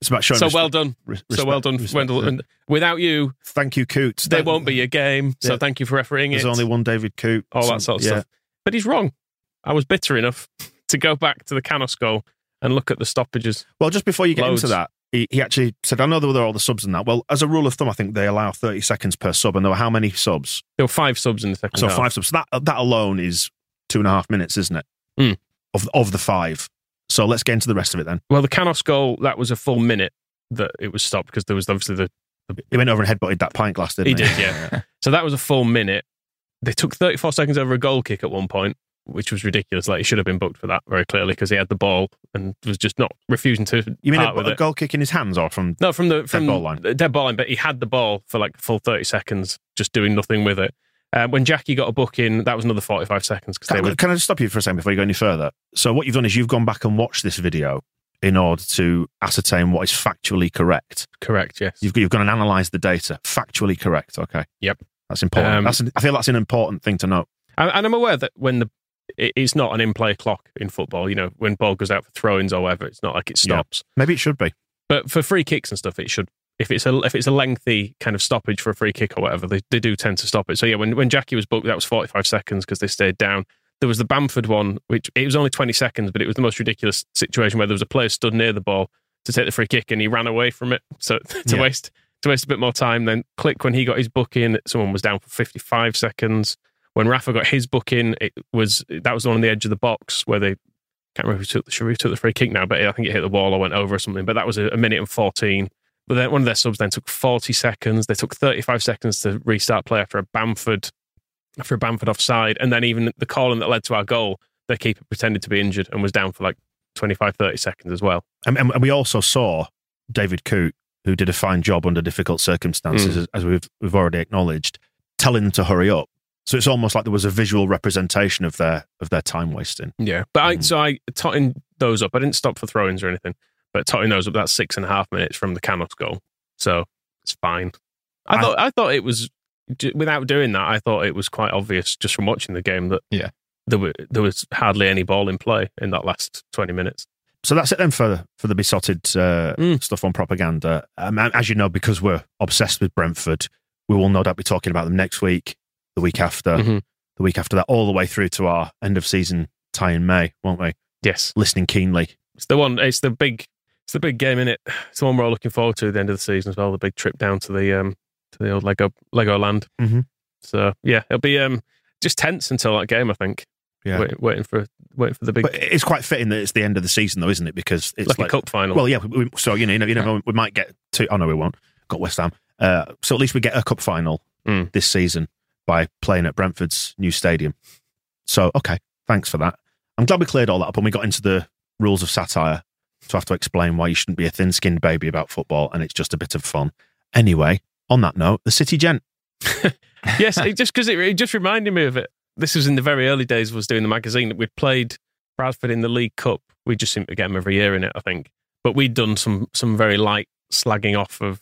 It's about showing. so res- well done. res- so well done, respect, Wendell. yeah. And without you, Thank you, Coots. there That- won't be a game. So Yeah. thank you for refereeing There's it. There's only one David Coote. all that sort of Yeah. stuff. But he's wrong. I was bitter enough to go back to the Canos goal and look at the stoppages. Well, just before you get Loads. into that, he, he actually said, I know there were all the subs and that. Well, as a rule of thumb, I think they allow 30 seconds per sub, and there were how many subs? There were five subs in the second So half. five subs. So that, that alone is two and a half minutes, isn't it? Mm. Of, of the five. So let's get into the rest of it then. Well, the Canos goal, that was a full minute that it was stopped because there was obviously the. He went over and headbutted that pint glass, didn't He he? did, yeah. so that was a full minute. They took 34 seconds over a goal kick at one point, which was ridiculous. Like, he should have been booked for that very clearly because he had the ball and was just not refusing to. You mean a, with a goal kick in his hands or from No, from the from ball line? the dead ball line, but he had the ball for like full thirty seconds, just doing nothing with it. Uh, when Jackie got a book in, that was another forty-five seconds Can, were can I just stop you for a second before you go any further? So what you've done is you've gone back and watched this video in order to ascertain what is factually correct. correct. Yes, You've, you've gone and analysed the data. Factually correct. Okay. Yep. That's important. Um, that's an, I feel that's an important thing to note. and, and I'm aware that when the it- it's not an in-play clock in football. You know, when ball goes out for throw-ins or whatever, it's not like it Yeah. stops. Maybe it should be. But for free kicks and stuff, it should. If it's a if it's a lengthy kind of stoppage for a free kick or whatever, they, they do tend to stop it. So yeah, when when Jackie was booked, that was forty five seconds because they stayed down. There was the Bamford one, which it was only twenty seconds, but it was the most ridiculous situation where there was a player stood near the ball to take the free kick and he ran away from it. So to Yeah. waste to waste a bit more time, then Klich when he got his book in, someone was down for fifty five seconds. When Rafa got his book in, it was that was the one on the edge of the box where they can't remember who took the who took the free kick now, but I think it hit the wall or went over or something. But that was a, a minute and fourteen. But then one of their subs then took forty seconds. They took thirty five seconds to restart play after a Bamford after a Bamford offside, and then even the calling that led to our goal, their keeper pretended to be injured and was down for like 25, 30 seconds as well. And, and we also saw David Coote, who did a fine job under difficult circumstances, Mm. as, as we've we've already acknowledged, telling them to hurry up. So it's almost like there was a visual representation of their of their time wasting. Yeah, but I so I totting those up. I didn't stop for throw-ins or anything, but totting those up. That's six and a half minutes from the Canos goal, so it's fine. I, I- thought I thought it was without doing that, I thought it was quite obvious just from watching the game that yeah, there were there was hardly any ball in play in that last twenty minutes. So that's it then for for the besotted uh, Mm. stuff on propaganda. Um, and as you know, because we're obsessed with Brentford, we will no doubt be talking about them next week, the week after, Mhm. the week after that, all the way through to our end of season tie in May, won't we? Yes, listening keenly. It's the one. It's the big. It's the big game in it. It's the one we're all looking forward to at the end of the season as well. The big trip down to the um to the old Lego Lego Land. Mhm. So yeah, it'll be um just tense until that game. I think. Yeah. Wait, waiting for waiting for the big. But it's quite fitting that it's the end of the season, though, isn't it? Because it's Like like, a cup final. Well, yeah. We, so you know, you know, you know, we might get to. Oh no, we won't. Got West Ham. Uh, so at least we get a cup final Mm. this season by playing at Brentford's new stadium. So okay, thanks for that. I'm glad we cleared all that up and we got into the rules of satire to have to explain why you shouldn't be a thin-skinned baby about football, and it's just a bit of fun. Anyway, on that note, the City Gent. yes, it just because it, it just reminded me of it. This was in the very early days. of us doing the magazine that we'd played Bradford in the League Cup. We just seem to get them every year in it, I think. But we'd done some some very light slagging off of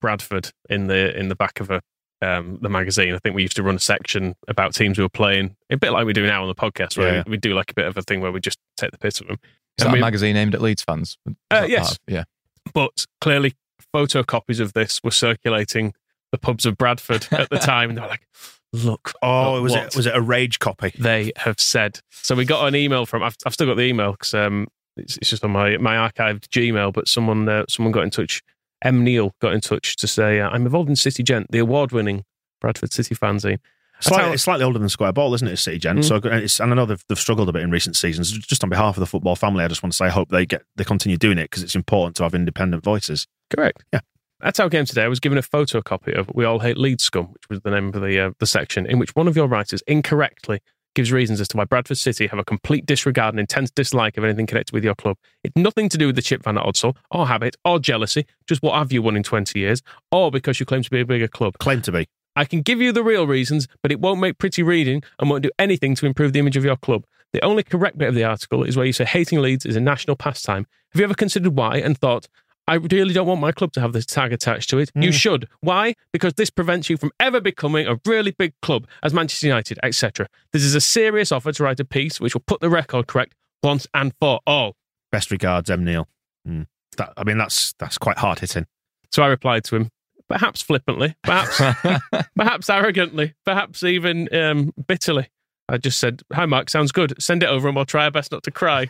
Bradford in the in the back of a um, the magazine. I think we used to run a section about teams we were playing, a bit like we do now on the podcast, where Yeah. we, we do like a bit of a thing where we just take the piss of them. Is And that we- a magazine aimed at Leeds fans? Uh, yes. part yeah. but clearly photocopies of this were circulating the pubs of Bradford at the time. And they were like, look. Oh, was it was it a rage copy? They have said. So we got an email from, I've, I've still got the email because um, it's, it's just on my, my archived Gmail, but someone uh, someone got in touch. M. Neil got in touch to say, uh, I'm involved in City Gent, the award winning Bradford City fanzine. Slightly, it's slightly older than Square Ball, isn't it? It's City Gent. Mm. So, and, it's, and I know they've, they've struggled a bit in recent seasons. Just on behalf of the football family, I just want to say I hope they get they continue doing it because it's important to have independent voices. Correct. Yeah. That's our game today. I was given a photocopy of We All Hate Leeds Scum, which was the name of the uh, the section, in which one of your writers incorrectly gives reasons as to why Bradford City have a complete disregard and intense dislike of anything connected with your club. It's nothing to do with the chip van at Odsal, or habit, or jealousy, just what have you won in 20 years, or because you claim to be a bigger club. Claim to be. I can give you the real reasons, but it won't make pretty reading and won't do anything to improve the image of your club. The only correct bit of the article is where you say hating Leeds is a national pastime. Have you ever considered why and thought, I really don't want my club to have this tag attached to it? You should. Why? Because this prevents you from ever becoming a really big club as Manchester United, etc. This is a serious offer to write a piece which will put the record correct once and for all. Best regards, M. Neil. Mm. That, I mean, that's that's quite hard hitting. So I replied to him, perhaps flippantly, perhaps perhaps arrogantly, perhaps even um, bitterly. I just said, "Hi, Mark. Sounds good. Send it over, and we'll try our best not to cry."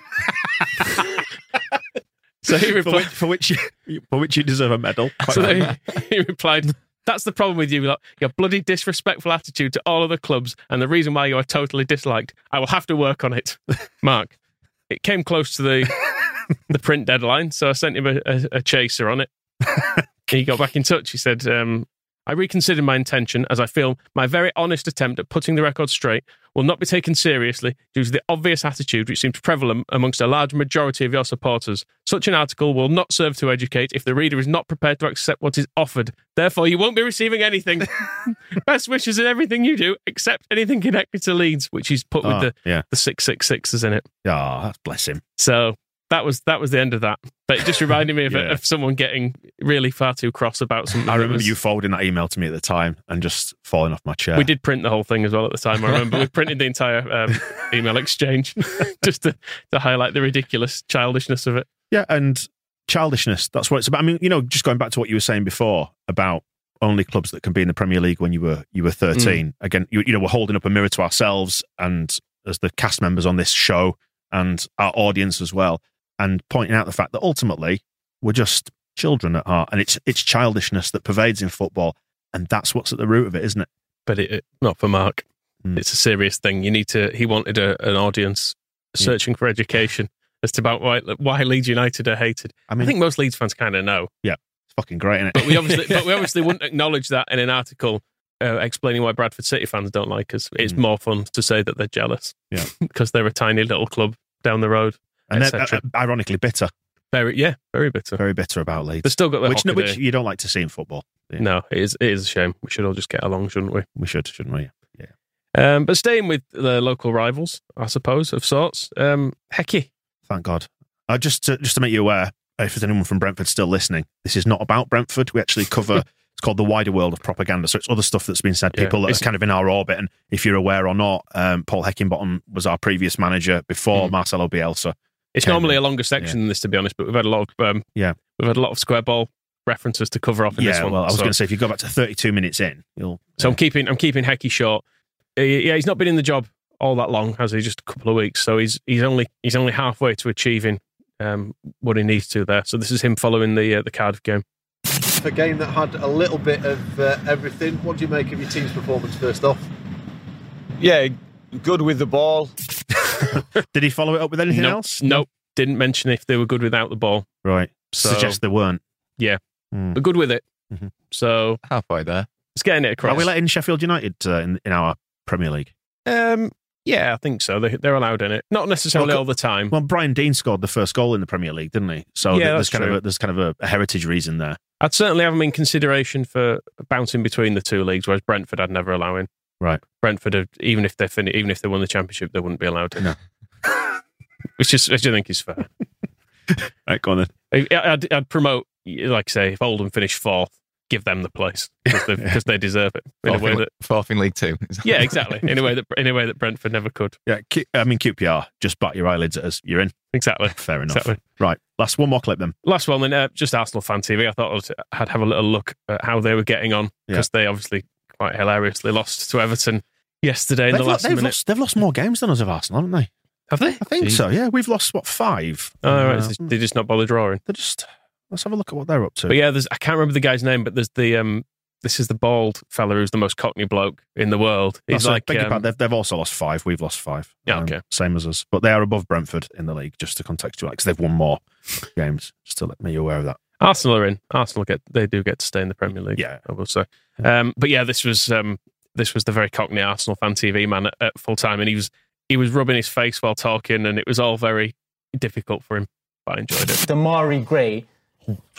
so he For replied, which, for which you for which you deserve a medal. So right. he, he replied, "That's the problem with you. Like, your bloody disrespectful attitude to all other clubs, and the reason why you are totally disliked. I will have to work on it." Mark, it came close to the the print deadline, so I sent him a, a, a chaser on it. He got back in touch. He said, um, I reconsidered my intention as I feel my very honest attempt at putting the record straight will not be taken seriously due to the obvious attitude which seems prevalent amongst a large majority of your supporters. Such an article will not serve to educate if the reader is not prepared to accept what is offered. Therefore, you won't be receiving anything. Best wishes in everything you do, except anything connected to Leeds, which he's put Oh, with the, yeah. the 666s in it. Ah, bless him. So that was that was the end of that. But it just reminded me of, Yeah. of someone getting really far too cross about something. I remember was- you forwarding that email to me at the time and just falling off my chair. We did print the whole thing as well at the time. I remember we printed the entire um, email exchange just to, to highlight the ridiculous childishness of it. Yeah, and childishness. That's what it's about. I mean, you know, just going back to what you were saying before about only clubs that can be in the Premier League when you were you were thirteen. Again, you, you know, we're holding up a mirror to ourselves and as the cast members on this show and our audience as well, and pointing out the fact that ultimately we're just children at heart, and it's it's childishness that pervades in football, and that's what's at the root of it, isn't it? But it, it- not for Mark. Hmm. It's a serious thing. You need to. He wanted a, an audience searching for education as to about why why Leeds United are hated. I mean, I, think most Leeds fans kind of know. Yeah, it's fucking great, isn't it? But we obviously, but we obviously wouldn't acknowledge that in an article uh, explaining why Bradford City fans don't like us. It's Mm. more fun to say that they're jealous. Yeah. because they're a tiny little club down the road, and then, ironically bitter, very, yeah, very bitter. very bitter about Leeds. They've still got the which, which you don't like to see in football. Yeah. No, it is, it is a shame. We should all just get along, shouldn't we? We should, shouldn't we? Yeah. Um, but staying with the local rivals, I suppose, of sorts. Um, Hecky. Thank God. Uh, just to just to make you aware, if there's anyone from Brentford still listening, this is not about Brentford. We actually cover It's called the wider world of propaganda. So it's other stuff that's been said, Yeah. people that It's- are kind of in our orbit. And if you're aware or not, um, Paul Heckingbottom was our previous manager before Marcelo Bielsa. It's came normally in. a longer section than this, to be honest. But we've had a lot of um, Yeah. we've had a lot of square ball references to cover off in this Yeah, one. well, I was so- going to say if you go back to 32 minutes in, you'll. So I'm keeping I'm keeping Hecky short. Uh, Yeah, he's not been in the job all that long, has he? Just a couple of weeks. So he's he's only he's only halfway to achieving um, what he needs to there. So this is him following the uh, the Cardiff game. A game that had a little bit of uh, everything. What do you make of your team's performance first off? Yeah, good with the ball. Did he follow it up with anything Nope. else? Nope. Didn't mention if they were good without the ball. Right. So- Suggest they weren't. Yeah, but good with it. Mhm. So halfway there. It's getting it across. Are we letting Sheffield United uh, in, in our Premier League? Um, yeah, I think so. They, they're allowed in it. Not necessarily Well, all the time. Well, Brian Deane scored the first goal in the Premier League, didn't he? So Yeah, there's kind true. of a, there's kind of a, a heritage reason there. I'd certainly have him in consideration for bouncing between the two leagues, whereas Brentford I'd never allow in. Right. Brentford, are, even if they fin- even if they won the championship, they wouldn't be allowed in. which is which I think is fair. Right, go on then. I- I'd, I'd promote, like I say, if Oldham finish fourth, give them the place because they, they deserve it in Fourth a way in, that. fourth in League Two. Yeah, exactly. In a way that in a way that Brentford never could. Yeah, Q, I mean QPR. Just bat your eyelids at us. You're in. Exactly. Fair enough. Exactly. Right. Last one more clip then. Last one, then, uh, just Arsenal fan TV. I thought I'd, I'd have a little look at how they were getting on because they obviously quite hilariously lost to Everton yesterday in They've, the lo- last they've minute. lost, they've lost more games than us of Arsenal, haven't they? Have they? I think so. Yeah, we've lost what five. Oh, right. Uh, They just not bother drawing. They're just. Let's have a look at what they're up to. But yeah, there's I can't remember the guy's name, but there's the um this is the bald fella who's the most cockney bloke in the world. He's like um, they've, they've also lost five. We've lost five. Yeah, Um, okay. Same as us. But they are above Brentford in the league, just to contextualise, because they've won more games. Just to let me aware of that. Arsenal are in. Arsenal get they do get to stay in the Premier League. Yeah. I will say. Um, but yeah, this was um, this was the very cockney Arsenal fan TV man at, at full time, and he was he was rubbing his face while talking, and it was all very difficult for him. But I enjoyed it. Demarai Gray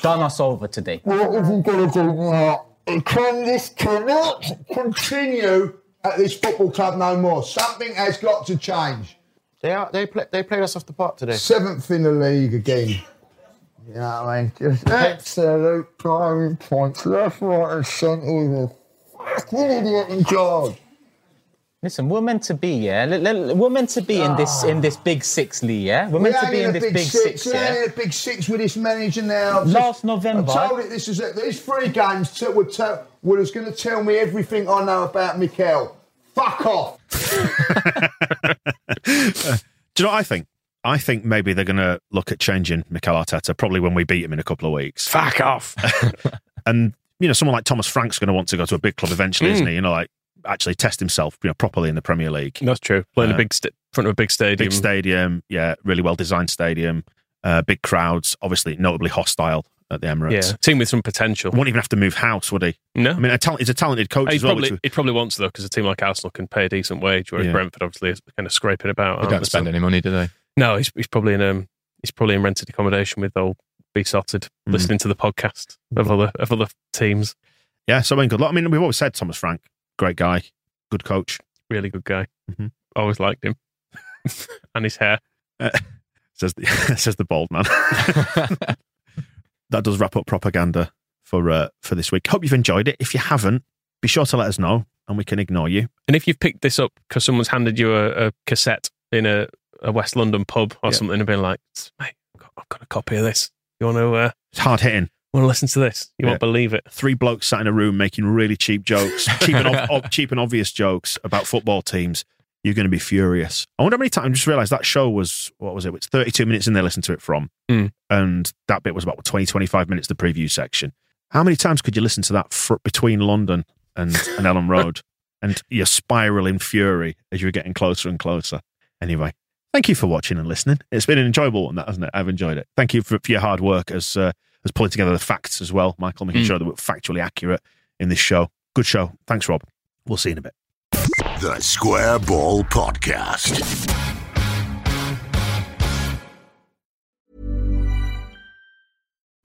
done us over today. What have we got to do now? Can this cannot continue at this football club no more? Something has got to change. They are, they play, they played us off the park today. Seventh in the league again. You know what I mean? Just absolute driving points left, right, and centre with a fucking idiot in charge. Listen, we're meant to be, yeah. L- l- We're meant to be in this ah. in this big six league, yeah. We're meant We to be in a this big, big six. six, yeah. in a big six with this manager now. Last November- I told it this is it. These three games t- were, t- were going to tell me everything I know about Mikel. Fuck off. Do you know what I think? I think maybe they're going to look at changing Mikel Arteta probably when we beat him in a couple of weeks. Fuck off. and you know, someone like Thomas Frank's going to want to go to a big club eventually, Mm. isn't he? You know, like actually test himself, you know, properly in the Premier League. That's true. Playing Uh, a big st- front of a big stadium. Big stadium, yeah, really well designed stadium, uh, big crowds, obviously notably hostile at the Emirates. Yeah, team with some potential. Won't even have to move house, would he? No. I mean, a talent, he's a talented coach He as well. probably, which- he probably wants though, because a team like Arsenal can pay a decent wage, whereas Yeah. Brentford obviously is kind of scraping about. They don't spend So- any money, do they? No, he's, he's probably in um he's probably in rented accommodation with old Besotted, Mm. listening to the podcast of other of other teams. yeah, so I mean, good luck. I mean, we've always said Thomas Frank, great guy, good coach. Really good guy. Mhm. Always liked him, and his hair. Uh, says the, says the bald man. That does wrap up propaganda for uh, for this week. Hope you've enjoyed it. If you haven't, be sure to let us know, and we can ignore you. And if you've picked this up because someone's handed you a, a cassette in a, a West London pub or Yeah. something and been like, mate, I've got, I've got a copy of this. You want to uh, It's hard hitting. want to listen to this? You Yeah. won't believe it. Three blokes sat in a room making really cheap jokes, cheap and, ob- ob- cheap and obvious jokes about football teams. You're going to be furious. I wonder how many times. I just realised that show was what was it? It's 32 minutes in. They listened to it from, Mm. and that bit was about 20, 25 minutes. The preview section. How many times could you listen to that fr- between London and, and Elland Road, and you spiral in fury as you're getting closer and closer? Anyway, thank you for watching and listening. It's been an enjoyable one, that hasn't it? I've enjoyed it. Thank you for, for your hard work as uh, as pulling together the facts as well, Michael, making Mm. sure that we're factually accurate in this show. Good show. Thanks, Rob. We'll see you in a bit. The Square Ball Podcast.